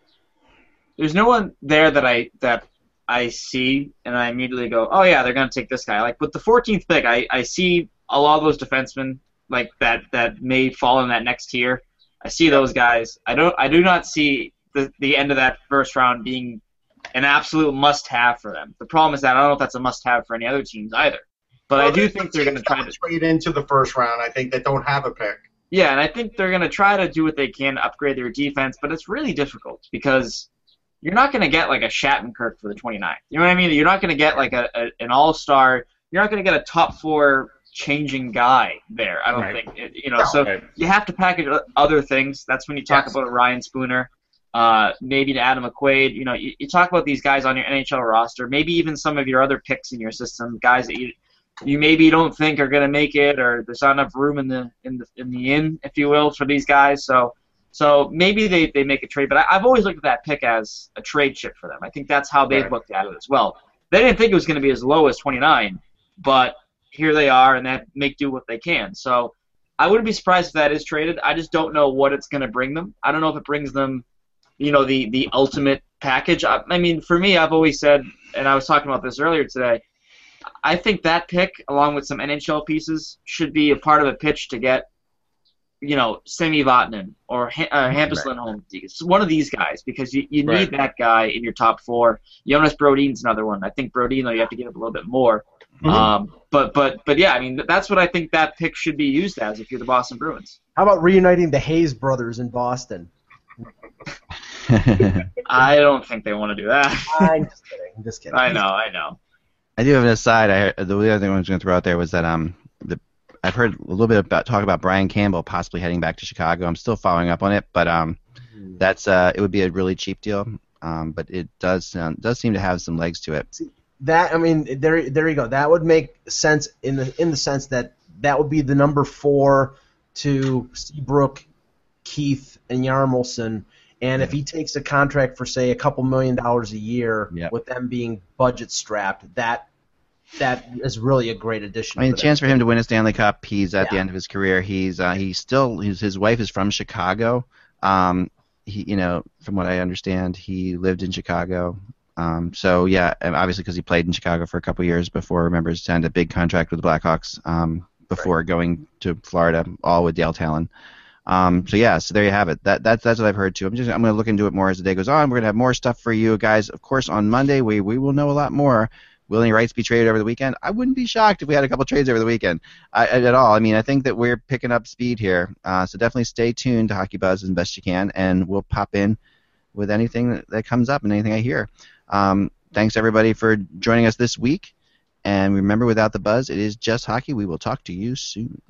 there's no one there that I that I see and I immediately go, oh yeah, they're gonna take this guy. Like with the 14th pick, I, I see a lot of those defensemen like that that may fall in that next tier. I see those guys. I don't. I do not see the the end of that first round being an absolute must-have for them. The problem is that I don't know if that's a must-have for any other teams either. But I do think they're going to try to. trade into the first round. I think they don't have a pick. Yeah, and I think they're going to try to do what they can to upgrade their defense, but it's really difficult because you're not going to get like a Shattenkirk for the 29th. You know what I mean? You're not going to get like a, a an all-star. You're not going to get a top four changing guy there. I don't Right. think. You know, so Right. you have to package other things. That's when you talk Yes. about Ryan Spooner, uh, maybe to Adam McQuaid. You know, you, you talk about these guys on your NHL roster, maybe even some of your other picks in your system, guys that you you maybe don't think are going to make it, or there's not enough room in the in the in the inn, if you will, for these guys. So. So maybe they, they make a trade, but I, I've always looked at that pick as a trade chip for them. I think that's how they've Right. looked at it as well. They didn't think it was going to be as low as 29, but here they are, and that make do what they can. So I wouldn't be surprised if that is traded. I just don't know what it's going to bring them. I don't know if it brings them, you know, the the ultimate package. I, I mean, for me, I've always said, and I was talking about this earlier today. I think that pick, along with some NHL pieces, should be a part of a pitch to get, you know, Sami Vatanen or ha- uh, Hampus Lindholm. It's one of these guys because you, you need Right. that guy in your top four. Jonas Brodin's another one. I think Brodin, though, you have to give up a little bit more. Mhm. Um, but but but yeah, I mean that's what I think that pick should be used as if you're the Boston Bruins. How about reuniting the Hayes brothers in Boston? I don't think they want to do that. I'm just kidding. I'm just kidding. I know, I know. I do have an aside. I heard, the other thing I was going to throw out there was that um, the, I've heard a little bit about talk about Brian Campbell possibly heading back to Chicago. I'm still following up on it, but um, that's uh, it would be a really cheap deal. Um, but it does sound, does seem to have some legs to it. That I mean, there there you go. That would make sense in the in the sense that that would be the number four to Seabrook, Keith, and Hjalmarsson. And if he takes a contract for say a couple million dollars a year, Yep. with them being budget strapped, that that is really a great addition. I mean, a them. chance for him to win a Stanley Cup. He's at the end of his career. He's uh, he's still his his wife is from Chicago. Um, he you know from what I understand, he lived in Chicago. Um, so yeah, obviously because he played in Chicago for a couple years before. Remember, he signed a big contract with the Blackhawks um, before going to Florida, all with Dale Tallon. Um, so yeah, so there you have it. That that's that's what I've heard too. I'm just I'm going to look into it more as the day goes on. We're going to have more stuff for you guys. Of course, on Monday we we will know a lot more. Will any rights be traded over the weekend? I wouldn't be shocked if we had a couple trades over the weekend I, at all. I mean, I think that we're picking up speed here. Uh, so definitely stay tuned to Hockey Buzz as best you can, and we'll pop in with anything that, that comes up and anything I hear. Um, thanks everybody for joining us this week. And remember, without the buzz, it is just hockey. We will talk to you soon.